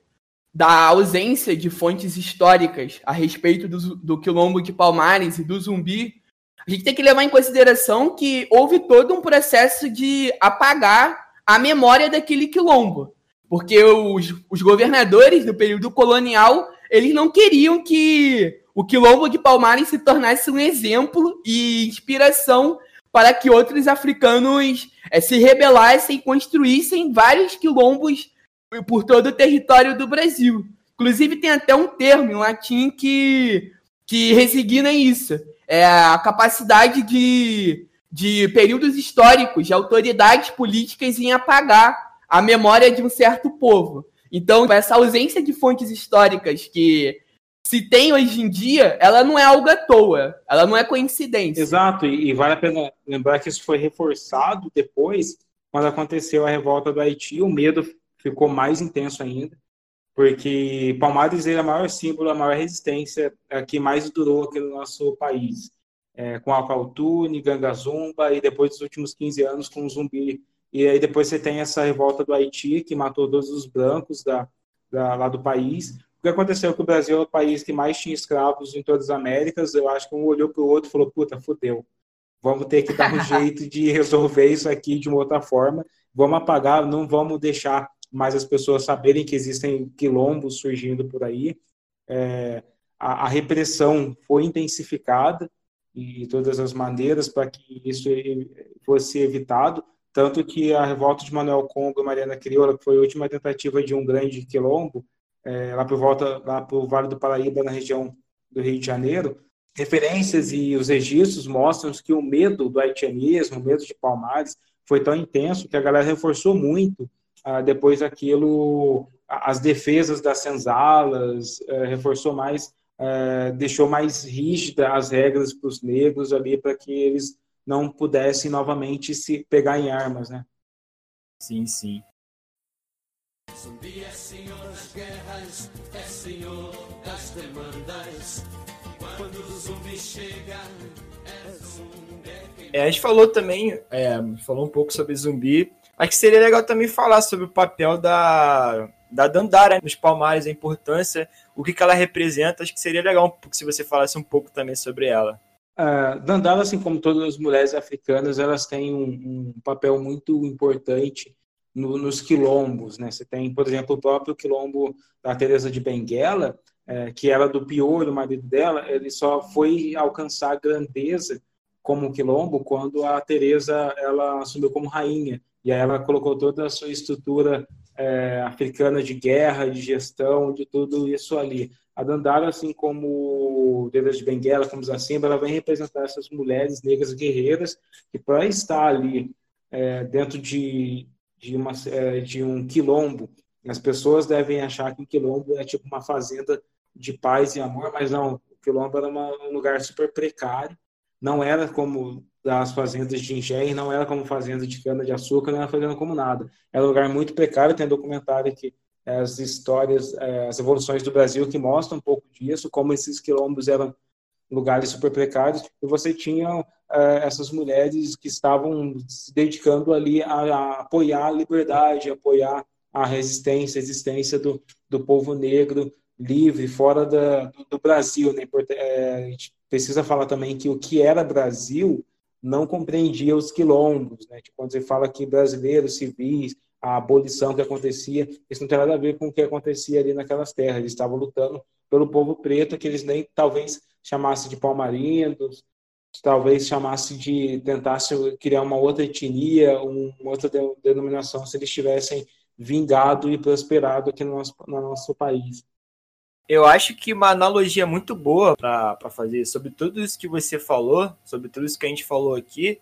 da ausência de fontes históricas a respeito do, do quilombo de Palmares e do zumbi. A gente tem que levar em consideração que houve todo um processo de apagar a memória daquele quilombo. Porque os, os governadores do período colonial, eles não queriam que o quilombo de Palmares se tornasse um exemplo e inspiração para que outros africanos é, se rebelassem e construíssem vários quilombos por todo o território do Brasil. Inclusive, tem até um termo em latim que, que resigna isso. É a capacidade de de períodos históricos de autoridades políticas em apagar a memória de um certo povo. Então, essa ausência de fontes históricas que se tem hoje em dia, ela não é algo à toa, ela não é coincidência. Exato, e vale a pena lembrar que isso foi reforçado depois, quando aconteceu a revolta do Haiti, o medo ficou mais intenso ainda, porque Palmares era é o maior símbolo, a maior resistência que mais durou aqui no nosso país é, com Alcautune, Gangazumba e depois dos últimos 15 anos com o Zumbi. E aí depois você tem essa revolta do Haiti, que matou todos os brancos da, da, lá do país. O que aconteceu é que o Brasil é o país que mais tinha escravos em todas as Américas. Eu acho que um olhou para o outro e falou, puta, fudeu. Vamos ter que dar um jeito de resolver isso aqui de uma outra forma. Vamos apagar, não vamos deixar mais as pessoas saberem que existem quilombos surgindo por aí. É, a, a repressão foi intensificada e todas as maneiras para que isso fosse evitado, tanto que a revolta de Manuel Congo e Mariana Crioula, que foi a última tentativa de um grande quilombo, é, lá por volta, lá para Vale do Paraíba, na região do Rio de Janeiro, referências e os registros mostram que o medo do haitianismo, o medo de Palmares, foi tão intenso que a galera reforçou muito ah, depois aquilo, as defesas das senzalas, eh, reforçou mais é, deixou mais rígida as regras para os negros ali para que eles não pudessem novamente se pegar em armas, né? Sim, sim. Zumbi é senhor das guerras, é senhor das demandas. Quando o zumbi chega, é zumbi. É, a gente falou também, é, falou um pouco sobre zumbi. Acho que seria legal também falar sobre o papel da, da Dandara nos Palmares, a importância, o que, que ela representa. Acho que seria legal se você falasse um pouco também sobre ela. Uh, Dandara, assim como todas as mulheres africanas, elas têm um, um papel muito importante no, nos quilombos. Né? Você tem, por exemplo, o próprio quilombo da Teresa de Benguela, é, que era do Pior, o marido dela, ele só foi alcançar grandeza como quilombo quando a Teresa ela assumiu como rainha e aí ela colocou toda a sua estrutura é, africana de guerra, de gestão, de tudo isso ali. A Dandara, assim como Dedas de Benguela, como Zacimba, ela vem representar essas mulheres negras guerreiras que para estar ali é, dentro de, de, uma, é, de um quilombo. As pessoas devem achar que o quilombo é tipo uma fazenda de paz e amor, mas não, o quilombo era uma, um lugar super precário, não era como das fazendas de engenho, não era como fazenda de cana-de-açúcar, não era fazenda como nada. Era um lugar muito precário, tem documentário aqui, é, as histórias, é, as evoluções do Brasil que mostram um pouco disso, como esses quilombos eram lugares super precários, e você tinha é, essas mulheres que estavam se dedicando ali a, a, apoiar a liberdade, apoiar a resistência, a existência do, do povo negro livre, fora da, do, Brasil. Né? A gente precisa falar também que o que era Brasil não compreendia os quilombos. Né? Tipo, quando você fala que brasileiros civis, a abolição que acontecia, isso não tem nada a ver com o que acontecia ali naquelas terras. Eles estavam lutando pelo povo preto, que eles nem talvez chamassem de palmarindos, talvez chamasse de tentasse criar uma outra etnia, uma outra denominação, se eles tivessem vingado e prosperado aqui no nosso, no nosso país. Eu acho que uma analogia muito boa para fazer sobre tudo isso que você falou, sobre tudo isso que a gente falou aqui,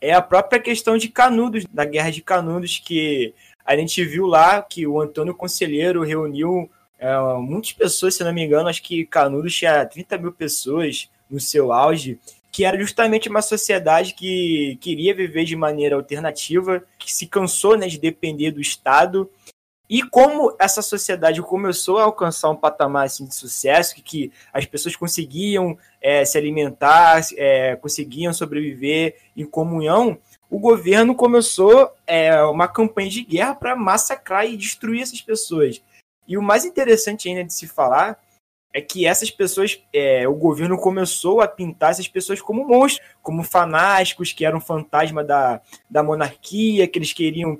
é a própria questão de Canudos, da Guerra de Canudos, que a gente viu lá que o Antônio Conselheiro reuniu é, muitas pessoas, se não me engano, acho que Canudos tinha 30 mil pessoas no seu auge, que era justamente uma sociedade que queria viver de maneira alternativa, que se cansou né, de depender do Estado. E como essa sociedade começou a alcançar um patamar assim, de sucesso, que, que as pessoas conseguiam é, se alimentar, é, conseguiam sobreviver em comunhão, o governo começou é, uma campanha de guerra para massacrar e destruir essas pessoas. E o mais interessante ainda de se falar é que essas pessoas, é, o governo começou a pintar essas pessoas como monstros, como fanáticos, que eram fantasma da, da monarquia, que eles queriam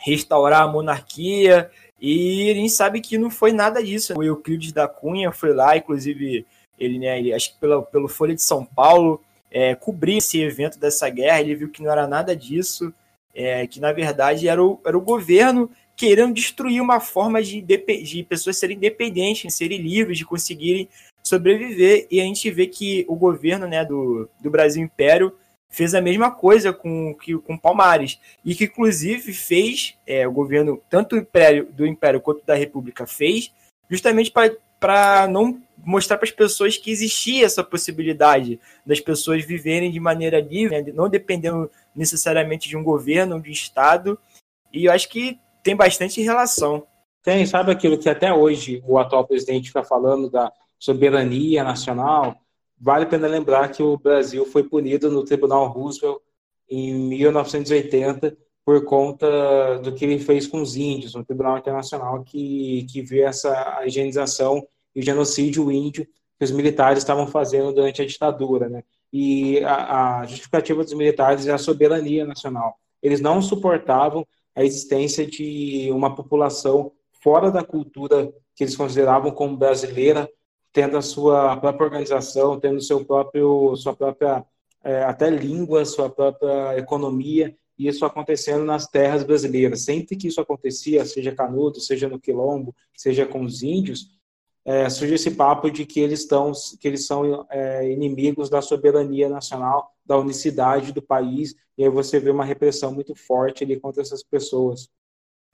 restaurar a monarquia, e a gente sabe que não foi nada disso. O Euclides da Cunha foi lá, inclusive, ele, né, ele acho que pelo, pelo Folha de São Paulo, é, cobrir esse evento dessa guerra, ele viu que não era nada disso, é, que na verdade era o, era o governo querendo destruir uma forma de, de pessoas serem independentes, serem livres, de conseguirem sobreviver. E a gente vê que o governo né, do, do Brasil Império fez a mesma coisa com, que, com Palmares. E que, inclusive, fez, é, o governo, tanto do Império, do Império quanto da República, fez, justamente para não mostrar para as pessoas que existia essa possibilidade das pessoas viverem de maneira livre, né, não dependendo necessariamente de um governo, de um Estado. E eu acho que tem bastante relação. Tem, sabe aquilo que até hoje o atual presidente fica falando da soberania nacional? Vale a pena lembrar que o Brasil foi punido no Tribunal Roosevelt em 1980 por conta do que ele fez com os índios, um tribunal internacional que, que viu essa higienização e o genocídio índio que os militares estavam fazendo durante a ditadura. Né? E a, a justificativa dos militares é a soberania nacional. Eles não suportavam a existência de uma população fora da cultura que eles consideravam como brasileira, tendo a sua própria organização, tendo seu próprio, sua própria é, até língua, sua própria economia, e isso acontecendo nas terras brasileiras. Sempre que isso acontecia, seja Canudo, seja no Quilombo, seja com os índios, é, surge esse papo de que eles, estão, que eles são é, inimigos da soberania nacional, da unicidade do país, e aí você vê uma repressão muito forte ali contra essas pessoas.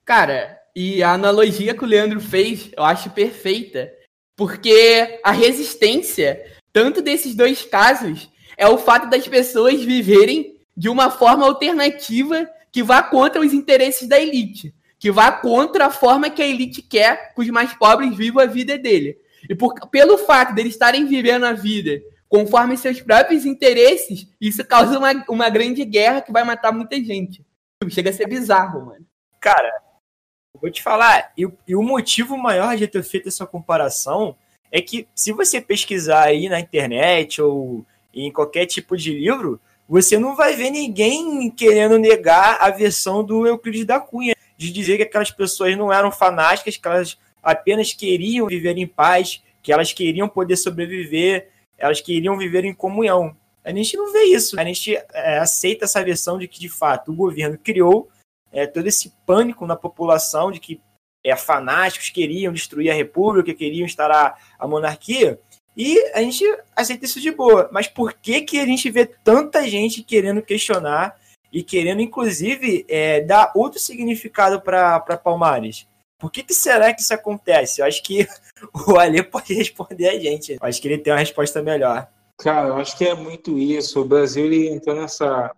Cara, e a analogia que o Leandro fez, eu acho perfeita, porque a resistência, tanto desses dois casos, é o fato das pessoas viverem de uma forma alternativa que vá contra os interesses da elite que vá contra a forma que a elite quer que os mais pobres vivam a vida dele. E por, pelo fato deles estarem vivendo a vida conforme seus próprios interesses, isso causa uma, uma grande guerra que vai matar muita gente. Chega a ser bizarro, mano. Cara, vou te falar, e, e o motivo maior de ter feito essa comparação é que se você pesquisar aí na internet ou em qualquer tipo de livro, você não vai ver ninguém querendo negar a versão do Euclides da Cunha de dizer que aquelas pessoas não eram fanáticas, que elas apenas queriam viver em paz, que elas queriam poder sobreviver, elas queriam viver em comunhão. A gente não vê isso. A gente é, aceita essa versão de que, de fato, o governo criou é, todo esse pânico na população de que é, fanáticos queriam destruir a república, queriam instalar a monarquia, e a gente aceita isso de boa. Mas por que, que a gente vê tanta gente querendo questionar e querendo, inclusive, é, dar outro significado para Palmares. Por que, que será que isso acontece? Eu acho que o Ale pode responder a gente. Eu acho que ele tem uma resposta melhor. Cara, eu acho que é muito isso. O Brasil ele entrou nessa.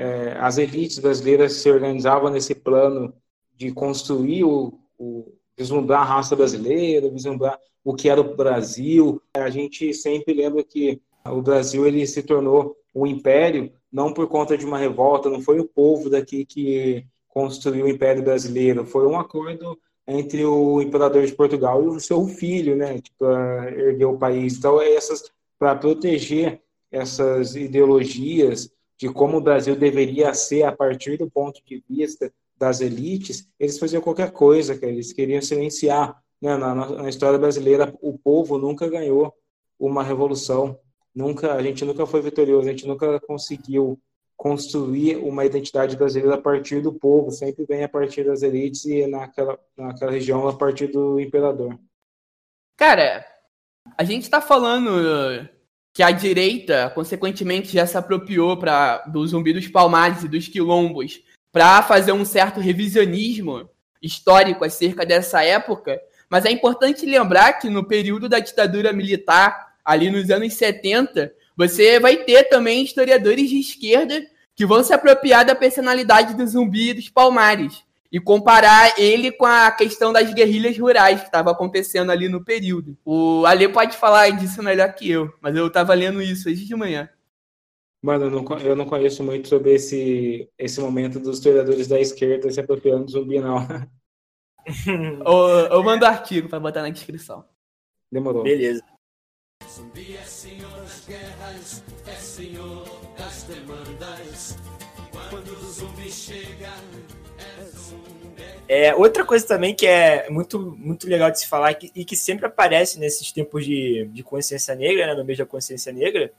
É, as elites brasileiras se organizavam nesse plano de construir o, o vislumbrar a raça brasileira, vislumbrar o que era o Brasil. A gente sempre lembra que o Brasil ele se tornou um império não por conta de uma revolta, não foi o povo daqui que construiu o Império Brasileiro, foi um acordo entre o imperador de Portugal e o seu filho, né, tipo, erguer o país. Então, é essas para proteger essas ideologias de como o Brasil deveria ser a partir do ponto de vista das elites, eles faziam qualquer coisa, que eles queriam silenciar. Né? Na, na, história brasileira, o povo nunca ganhou uma revolução, nunca a gente nunca foi vitorioso, a gente nunca conseguiu construir uma identidade brasileira a partir do povo, sempre vem a partir das elites e naquela, naquela região a partir do imperador. Cara, a gente está falando que a direita, consequentemente, já se apropriou pra, do zumbi dos palmares e dos quilombos para fazer um certo revisionismo histórico acerca dessa época, mas é importante lembrar que no período da ditadura militar, ali nos anos 70, você vai ter também historiadores de esquerda que vão se apropriar da personalidade do zumbi e dos palmares e comparar ele com a questão das guerrilhas rurais que estava acontecendo ali no período. O Ale pode falar disso melhor que eu, mas eu estava lendo isso hoje de manhã. Mano, eu não, eu não conheço muito sobre esse, esse momento dos historiadores da esquerda se apropriando do zumbi, não. eu, eu mando o artigo para botar na descrição. Demorou. Beleza. Zumbi é senhor das guerras, é senhor das demandas. Quando o zumbi chega, é outra coisa também que é muito, muito legal de se falar e que sempre aparece nesses tempos de, de consciência negra, né, no mês da consciência negra,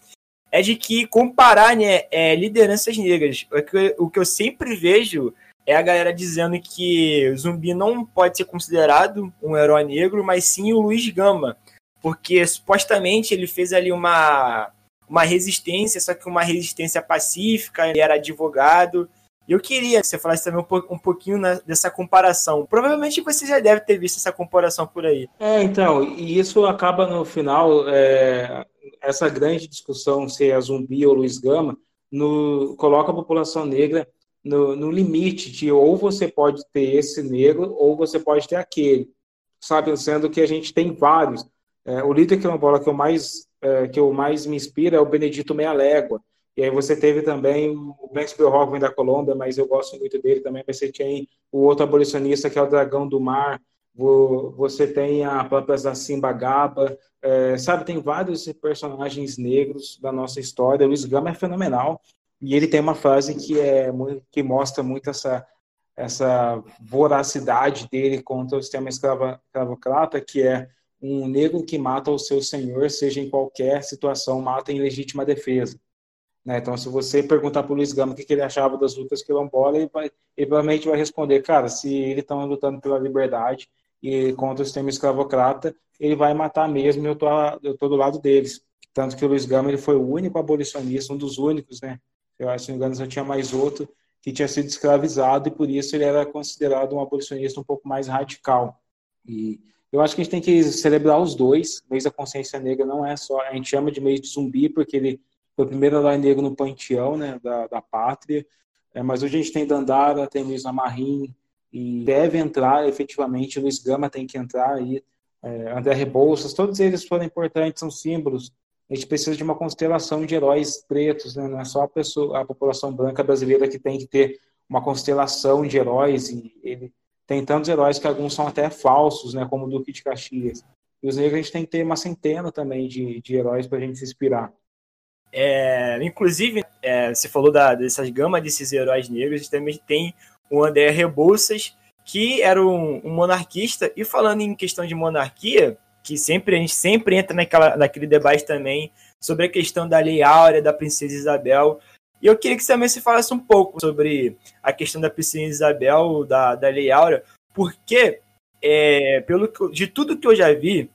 é de que comparar né, é, lideranças negras. O que, o que eu sempre vejo é a galera dizendo que o Zumbi não pode ser considerado um herói negro, mas sim o Luiz Gama, porque supostamente ele fez ali uma, uma resistência, só que uma resistência pacífica, ele era advogado. Eu queria que você falasse também um, pouquinho na, dessa comparação. Provavelmente você já deve ter visto essa comparação por aí. É, então, e isso acaba no final, é, essa grande discussão se é zumbi ou Luiz Gama, no, coloca a população negra no, no, limite de ou você pode ter esse negro ou você pode ter aquele, sabe? Sendo que a gente tem vários. É, o líder quilombola que eu mais é, que eu mais me inspira é o Benedito Meia Légua. E aí você teve também o Banks Rockman da Colômbia, mas eu gosto muito dele também. Você tem o outro abolicionista que é o Dragão do Mar, você tem a própria Zacimba Gaba, é, sabe, tem vários personagens negros da nossa história. O Luiz Gama é fenomenal e ele tem uma frase que é que mostra muito essa essa voracidade dele contra o sistema escravocrata, que é um negro que mata o seu senhor, seja em qualquer situação, mata em legítima defesa. Né? Então, se você perguntar para o Luiz Gama o que, ele achava das lutas quilombolas, ele, vai, ele provavelmente vai responder, cara, se ele estão lutando pela liberdade, e contra o sistema escravocrata, ele vai matar mesmo eu eu tô do lado deles. Tanto que o Luiz Gama ele foi o único abolicionista, um dos únicos, né? Eu acho, se não só tinha mais outro que tinha sido escravizado e por isso ele era considerado um abolicionista um pouco mais radical. E eu acho que a gente tem que celebrar os dois. O mês da consciência negra não é só, a gente chama de mês de zumbi porque ele foi o primeiro herói negro no panteão, né, da, da pátria. É, mas hoje a gente tem Dandara, tem Luiz Amarrim, e deve entrar efetivamente. Luiz Gama tem que entrar aí, é, André Rebouças, todos eles foram importantes, são símbolos. A gente precisa de uma constelação de heróis pretos, né? não é só a, pessoa, a população branca brasileira que tem que ter uma constelação de heróis, e ele tem tantos heróis que alguns são até falsos, né? como o Duque de Caxias. E os negros a gente tem que ter uma centena também de, de heróis para a gente se inspirar. É, inclusive, é, você falou da, dessas gamas desses heróis negros, também tem o André Rebouças, que era um, um, monarquista. E falando em questão de monarquia, que sempre a gente sempre entra naquela, naquele debate também sobre a questão da Lei Áurea, da Princesa Isabel. E eu queria que você também se falasse um pouco sobre a questão da Princesa Isabel, da, da Lei Áurea, porque, é, pelo de tudo que eu já vi,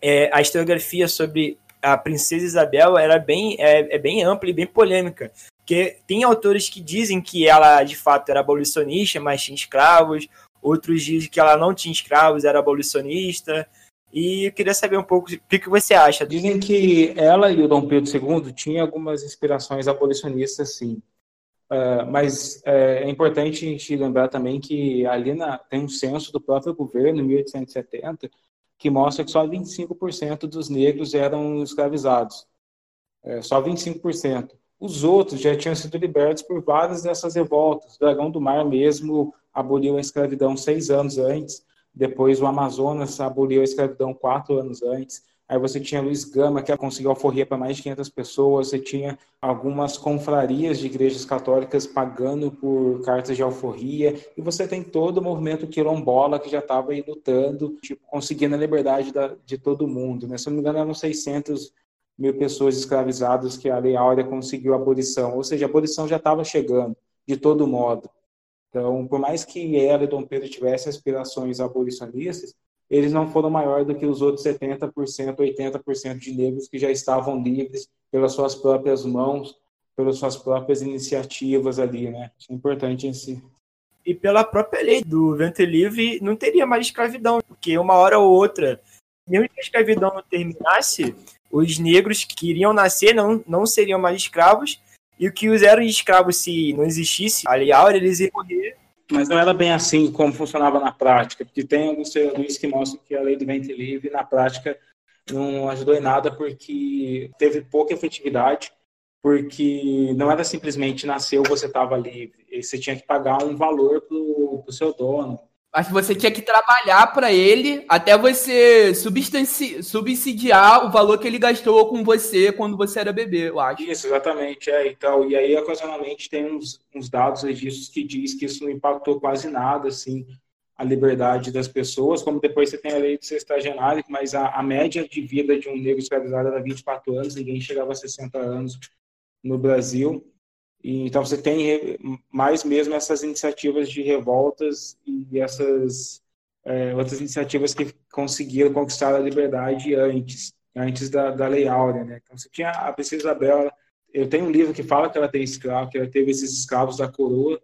é, a historiografia sobre a princesa Isabel era bem, é, é bem ampla e bem polêmica. Porque tem autores que dizem que ela de fato era abolicionista, mas tinha escravos, outros dizem que ela não tinha escravos, era abolicionista. E eu queria saber um pouco o que, que você acha. Dizem que ela e o Dom Pedro II tinham algumas inspirações abolicionistas, sim. Uh, mas é, é, importante a gente lembrar também que ali na, tem um censo do próprio governo, em 1870, que mostra que só 25% dos negros eram escravizados. É, só 25%. Os outros já tinham sido libertos por várias dessas revoltas. O Dragão do Mar mesmo aboliu a escravidão seis anos antes. Depois o Amazonas aboliu a escravidão quatro anos antes. Aí você tinha Luiz Gama, que conseguiu alforria para mais de 500 pessoas. Você tinha algumas confrarias de igrejas católicas pagando por cartas de alforria. E você tem todo o movimento quilombola que já estava aí lutando, tipo, conseguindo a liberdade da, de todo mundo. Né? Se não me engano, eram 600 mil pessoas escravizadas que a Lei Áurea conseguiu a abolição. Ou seja, a abolição já estava chegando, de todo modo. Então, por mais que ela e Dom Pedro tivessem aspirações abolicionistas, eles não foram maior do que os outros 70%, 80% de negros que já estavam livres pelas suas próprias mãos, pelas suas próprias iniciativas ali, né? Isso é importante em si. E pela própria lei do ventre livre, não teria mais escravidão, porque uma hora ou outra, mesmo que a escravidão não terminasse, os negros que iriam nascer não, não seriam mais escravos, e o que os eram escravos, se não existisse a lei áurea, eles iam morrer mas não era bem assim como funcionava na prática, porque tem alguns teorias que mostram que a lei do ventre livre, na prática, não ajudou em nada porque teve pouca efetividade, porque não era simplesmente nasceu, você estava livre, você tinha que pagar um valor para o seu dono, Acho que você tinha que trabalhar para ele até você subsidiar o valor que ele gastou com você quando você era bebê, eu acho. Isso, exatamente. É, então, e aí, ocasionalmente, tem uns, uns dados, registros que diz que isso não impactou quase nada, assim, a liberdade das pessoas, como depois você tem a lei de sextagenário, mas a, a média de vida de um negro escravizado era 24 anos, ninguém chegava a 60 anos no Brasil. E, então você tem mais mesmo essas iniciativas de revoltas e essas é, outras iniciativas que conseguiram conquistar a liberdade antes, antes da, da Lei Áurea, né? Então você tinha a Princesa Isabel, eu tenho um livro que fala que ela tem escravo, que ela teve esses escravos da coroa,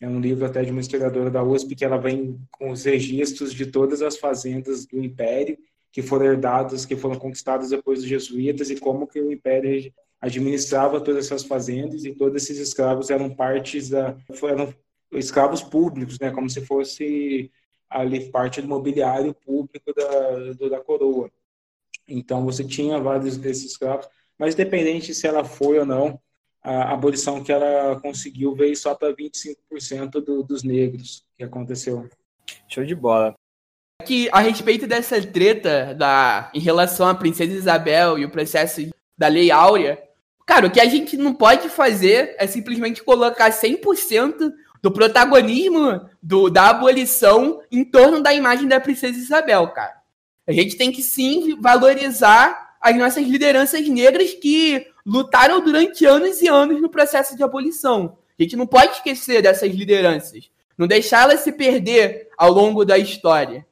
é um livro até de uma historiadora da USP que ela vem com os registros de todas as fazendas do Império que foram herdadas, que foram conquistadas depois dos jesuítas e como que o Império administrava todas essas fazendas e todos esses escravos eram partes da eram escravos públicos, né, como se fosse ali parte do mobiliário público da, do, da coroa. Então você tinha vários desses escravos, mas independente se ela foi ou não, a abolição que ela conseguiu veio só para 25% do, dos negros que aconteceu. Show de bola. Que a respeito dessa treta da em relação à princesa Isabel e o processo da Lei Áurea, Cara, o que a gente não pode fazer é simplesmente colocar 100% do protagonismo do, da abolição em torno da imagem da princesa Isabel, cara. A gente tem que sim valorizar as nossas lideranças negras que lutaram durante anos e anos no processo de abolição. A gente não pode esquecer dessas lideranças, não deixar elas se perder ao longo da história.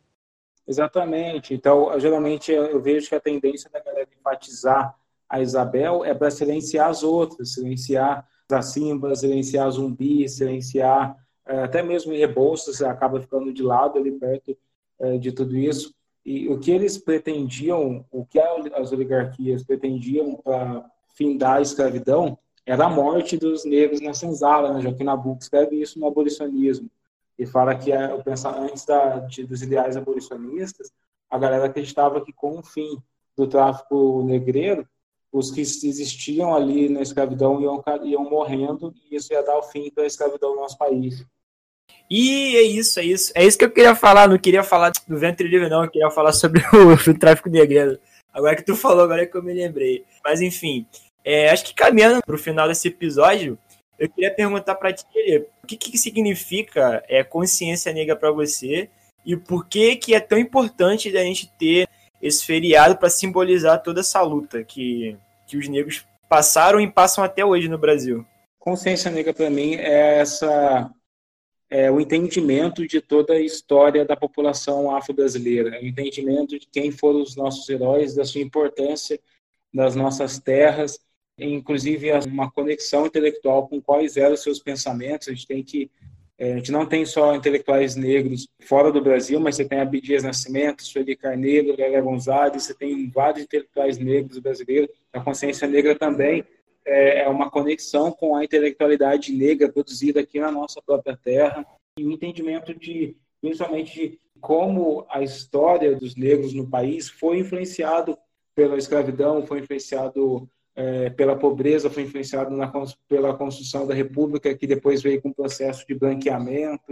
Exatamente. Então, geralmente eu vejo que a tendência da galera enfatizar a Isabel é para silenciar as outras, silenciar a Simba, silenciar Zumbi, silenciar é, até mesmo Rebouças, acaba ficando de lado ali perto é, de tudo isso. E o que eles pretendiam, o que as oligarquias pretendiam para findar a escravidão era a morte dos negros na senzala. Né? Joaquim Nabuco escreve isso no abolicionismo. E fala que é, antes da, de, dos ideais abolicionistas, a galera acreditava que com o fim do tráfico negreiro, os que existiam ali na escravidão iam, iam morrendo e isso ia dar o fim da escravidão no nosso país. E é isso, é isso. É isso que eu queria falar. Não queria falar do ventre livre, não. Eu queria falar sobre o, o tráfico negreiro. Agora que tu falou, agora é que eu me lembrei. Mas enfim, é, acho que caminhando para o final desse episódio, eu queria perguntar para ti, o que, que significa é, consciência negra para você e por que que é tão importante a gente ter esse feriado para simbolizar toda essa luta que, que os negros passaram e passam até hoje no Brasil. Consciência negra para mim é essa é o entendimento de toda a história da população afro-brasileira, o entendimento de quem foram os nossos heróis, da sua importância das nossas terras, inclusive uma conexão intelectual com quais eram os seus pensamentos. A gente tem que é, a gente não tem só intelectuais negros fora do Brasil, mas você tem Abdias Nascimento, Sueli Carneiro, Lélia Gonzalez, você tem vários intelectuais negros brasileiros. A consciência negra também é, é uma conexão com a intelectualidade negra produzida aqui na nossa própria terra e o entendimento de, principalmente, de como a história dos negros no país foi influenciado pela escravidão, foi influenciado é, pela pobreza, foi influenciado na, pela construção da República, que depois veio com o processo de branqueamento,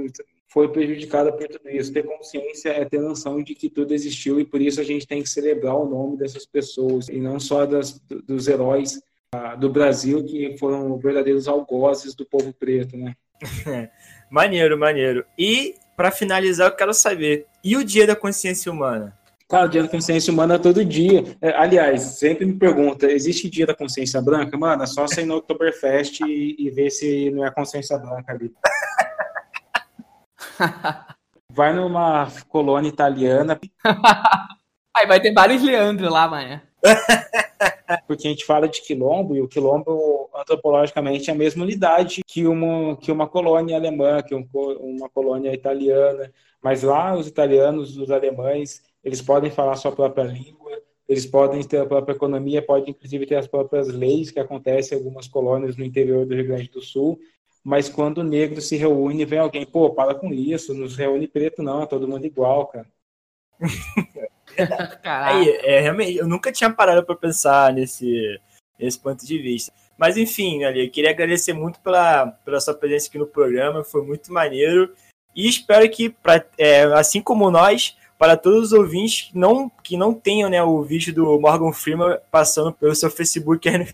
foi prejudicada por tudo isso. Ter consciência é ter noção de que tudo existiu e por isso a gente tem que celebrar o nome dessas pessoas e não só das, dos heróis ah, do Brasil que foram verdadeiros algozes do povo preto, né? maneiro, maneiro. E para finalizar, eu quero saber, e o Dia da Consciência Humana? Cara, o dia da consciência humana todo dia. É, aliás, sempre me pergunta, existe dia da consciência branca? Mano, é só sair no Oktoberfest e, e ver se não é consciência branca ali. Vai numa colônia italiana. Aí vai ter vários Leandro lá, mano. Porque a gente fala de quilombo, e o quilombo, antropologicamente, é a mesma unidade que uma, que uma colônia alemã, que um, uma colônia italiana. Mas lá, os italianos, os alemães, eles podem falar sua própria língua, eles podem ter a própria economia, podem inclusive ter as próprias leis que acontecem em algumas colônias no interior do Rio Grande do Sul, mas quando o negro se reúne, vem alguém, pô, para com isso, não se reúne preto não, é todo mundo igual, cara. Aí, é, realmente, eu nunca tinha parado para pensar nesse, nesse ponto de vista. Mas enfim, ali, eu queria agradecer muito pela, pela sua presença aqui no programa, foi muito maneiro. E espero que, pra, é, assim como nós, para todos os ouvintes que não, que não tenham né, o vídeo do Morgan Freeman passando pelo seu Facebook aí no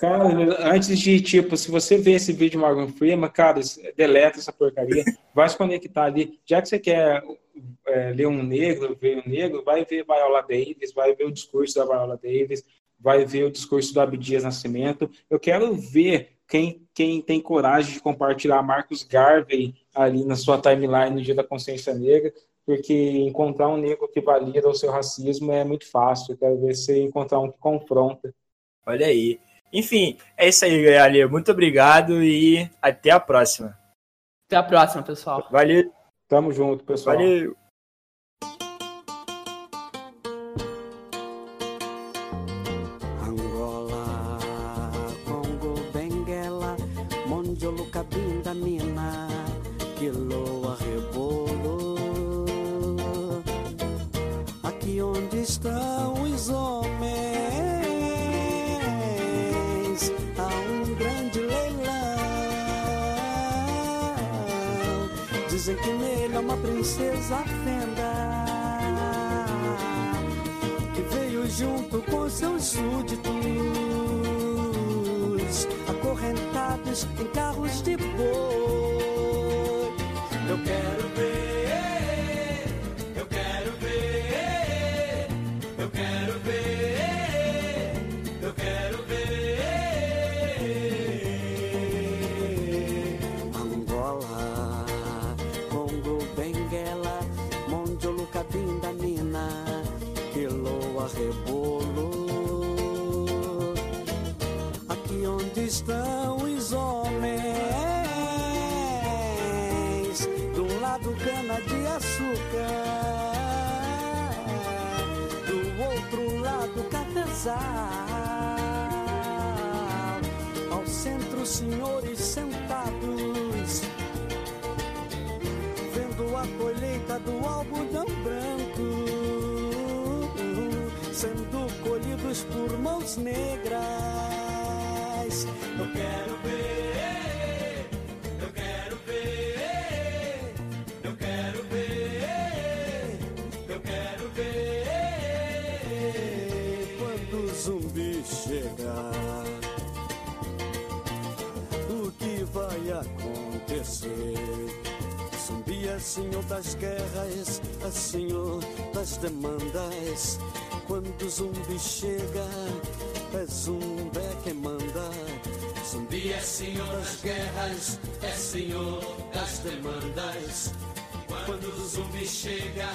Cara, antes de, tipo, se você vê esse vídeo do Morgan Freeman, cara, deleta essa porcaria, vai se conectar ali. Já que você quer é, ler um negro, ver um negro, vai ver Viola Davis, vai ver o discurso da Viola Davis, vai ver o discurso do Abdias Nascimento. Eu quero ver quem, quem tem coragem de compartilhar Marcos Garvey ali na sua timeline no Dia da Consciência Negra, porque encontrar um negro que valida o seu racismo é muito fácil. Eu quero ver se encontrar um que confronta. Olha aí. Enfim, é isso aí, galera. Muito obrigado e até a próxima. Até a próxima, pessoal. Valeu. Tamo junto, pessoal. Valeu. Negras. Eu quero ver, eu quero ver, eu quero ver, eu quero ver quando o zumbi chegar. O que vai acontecer? Zumbi é senhor das guerras, é senhor das demandas. Quando o zumbi chega, é zumbi quem manda. Zumbi é senhor das guerras, é senhor das demandas. Quando o zumbi chega,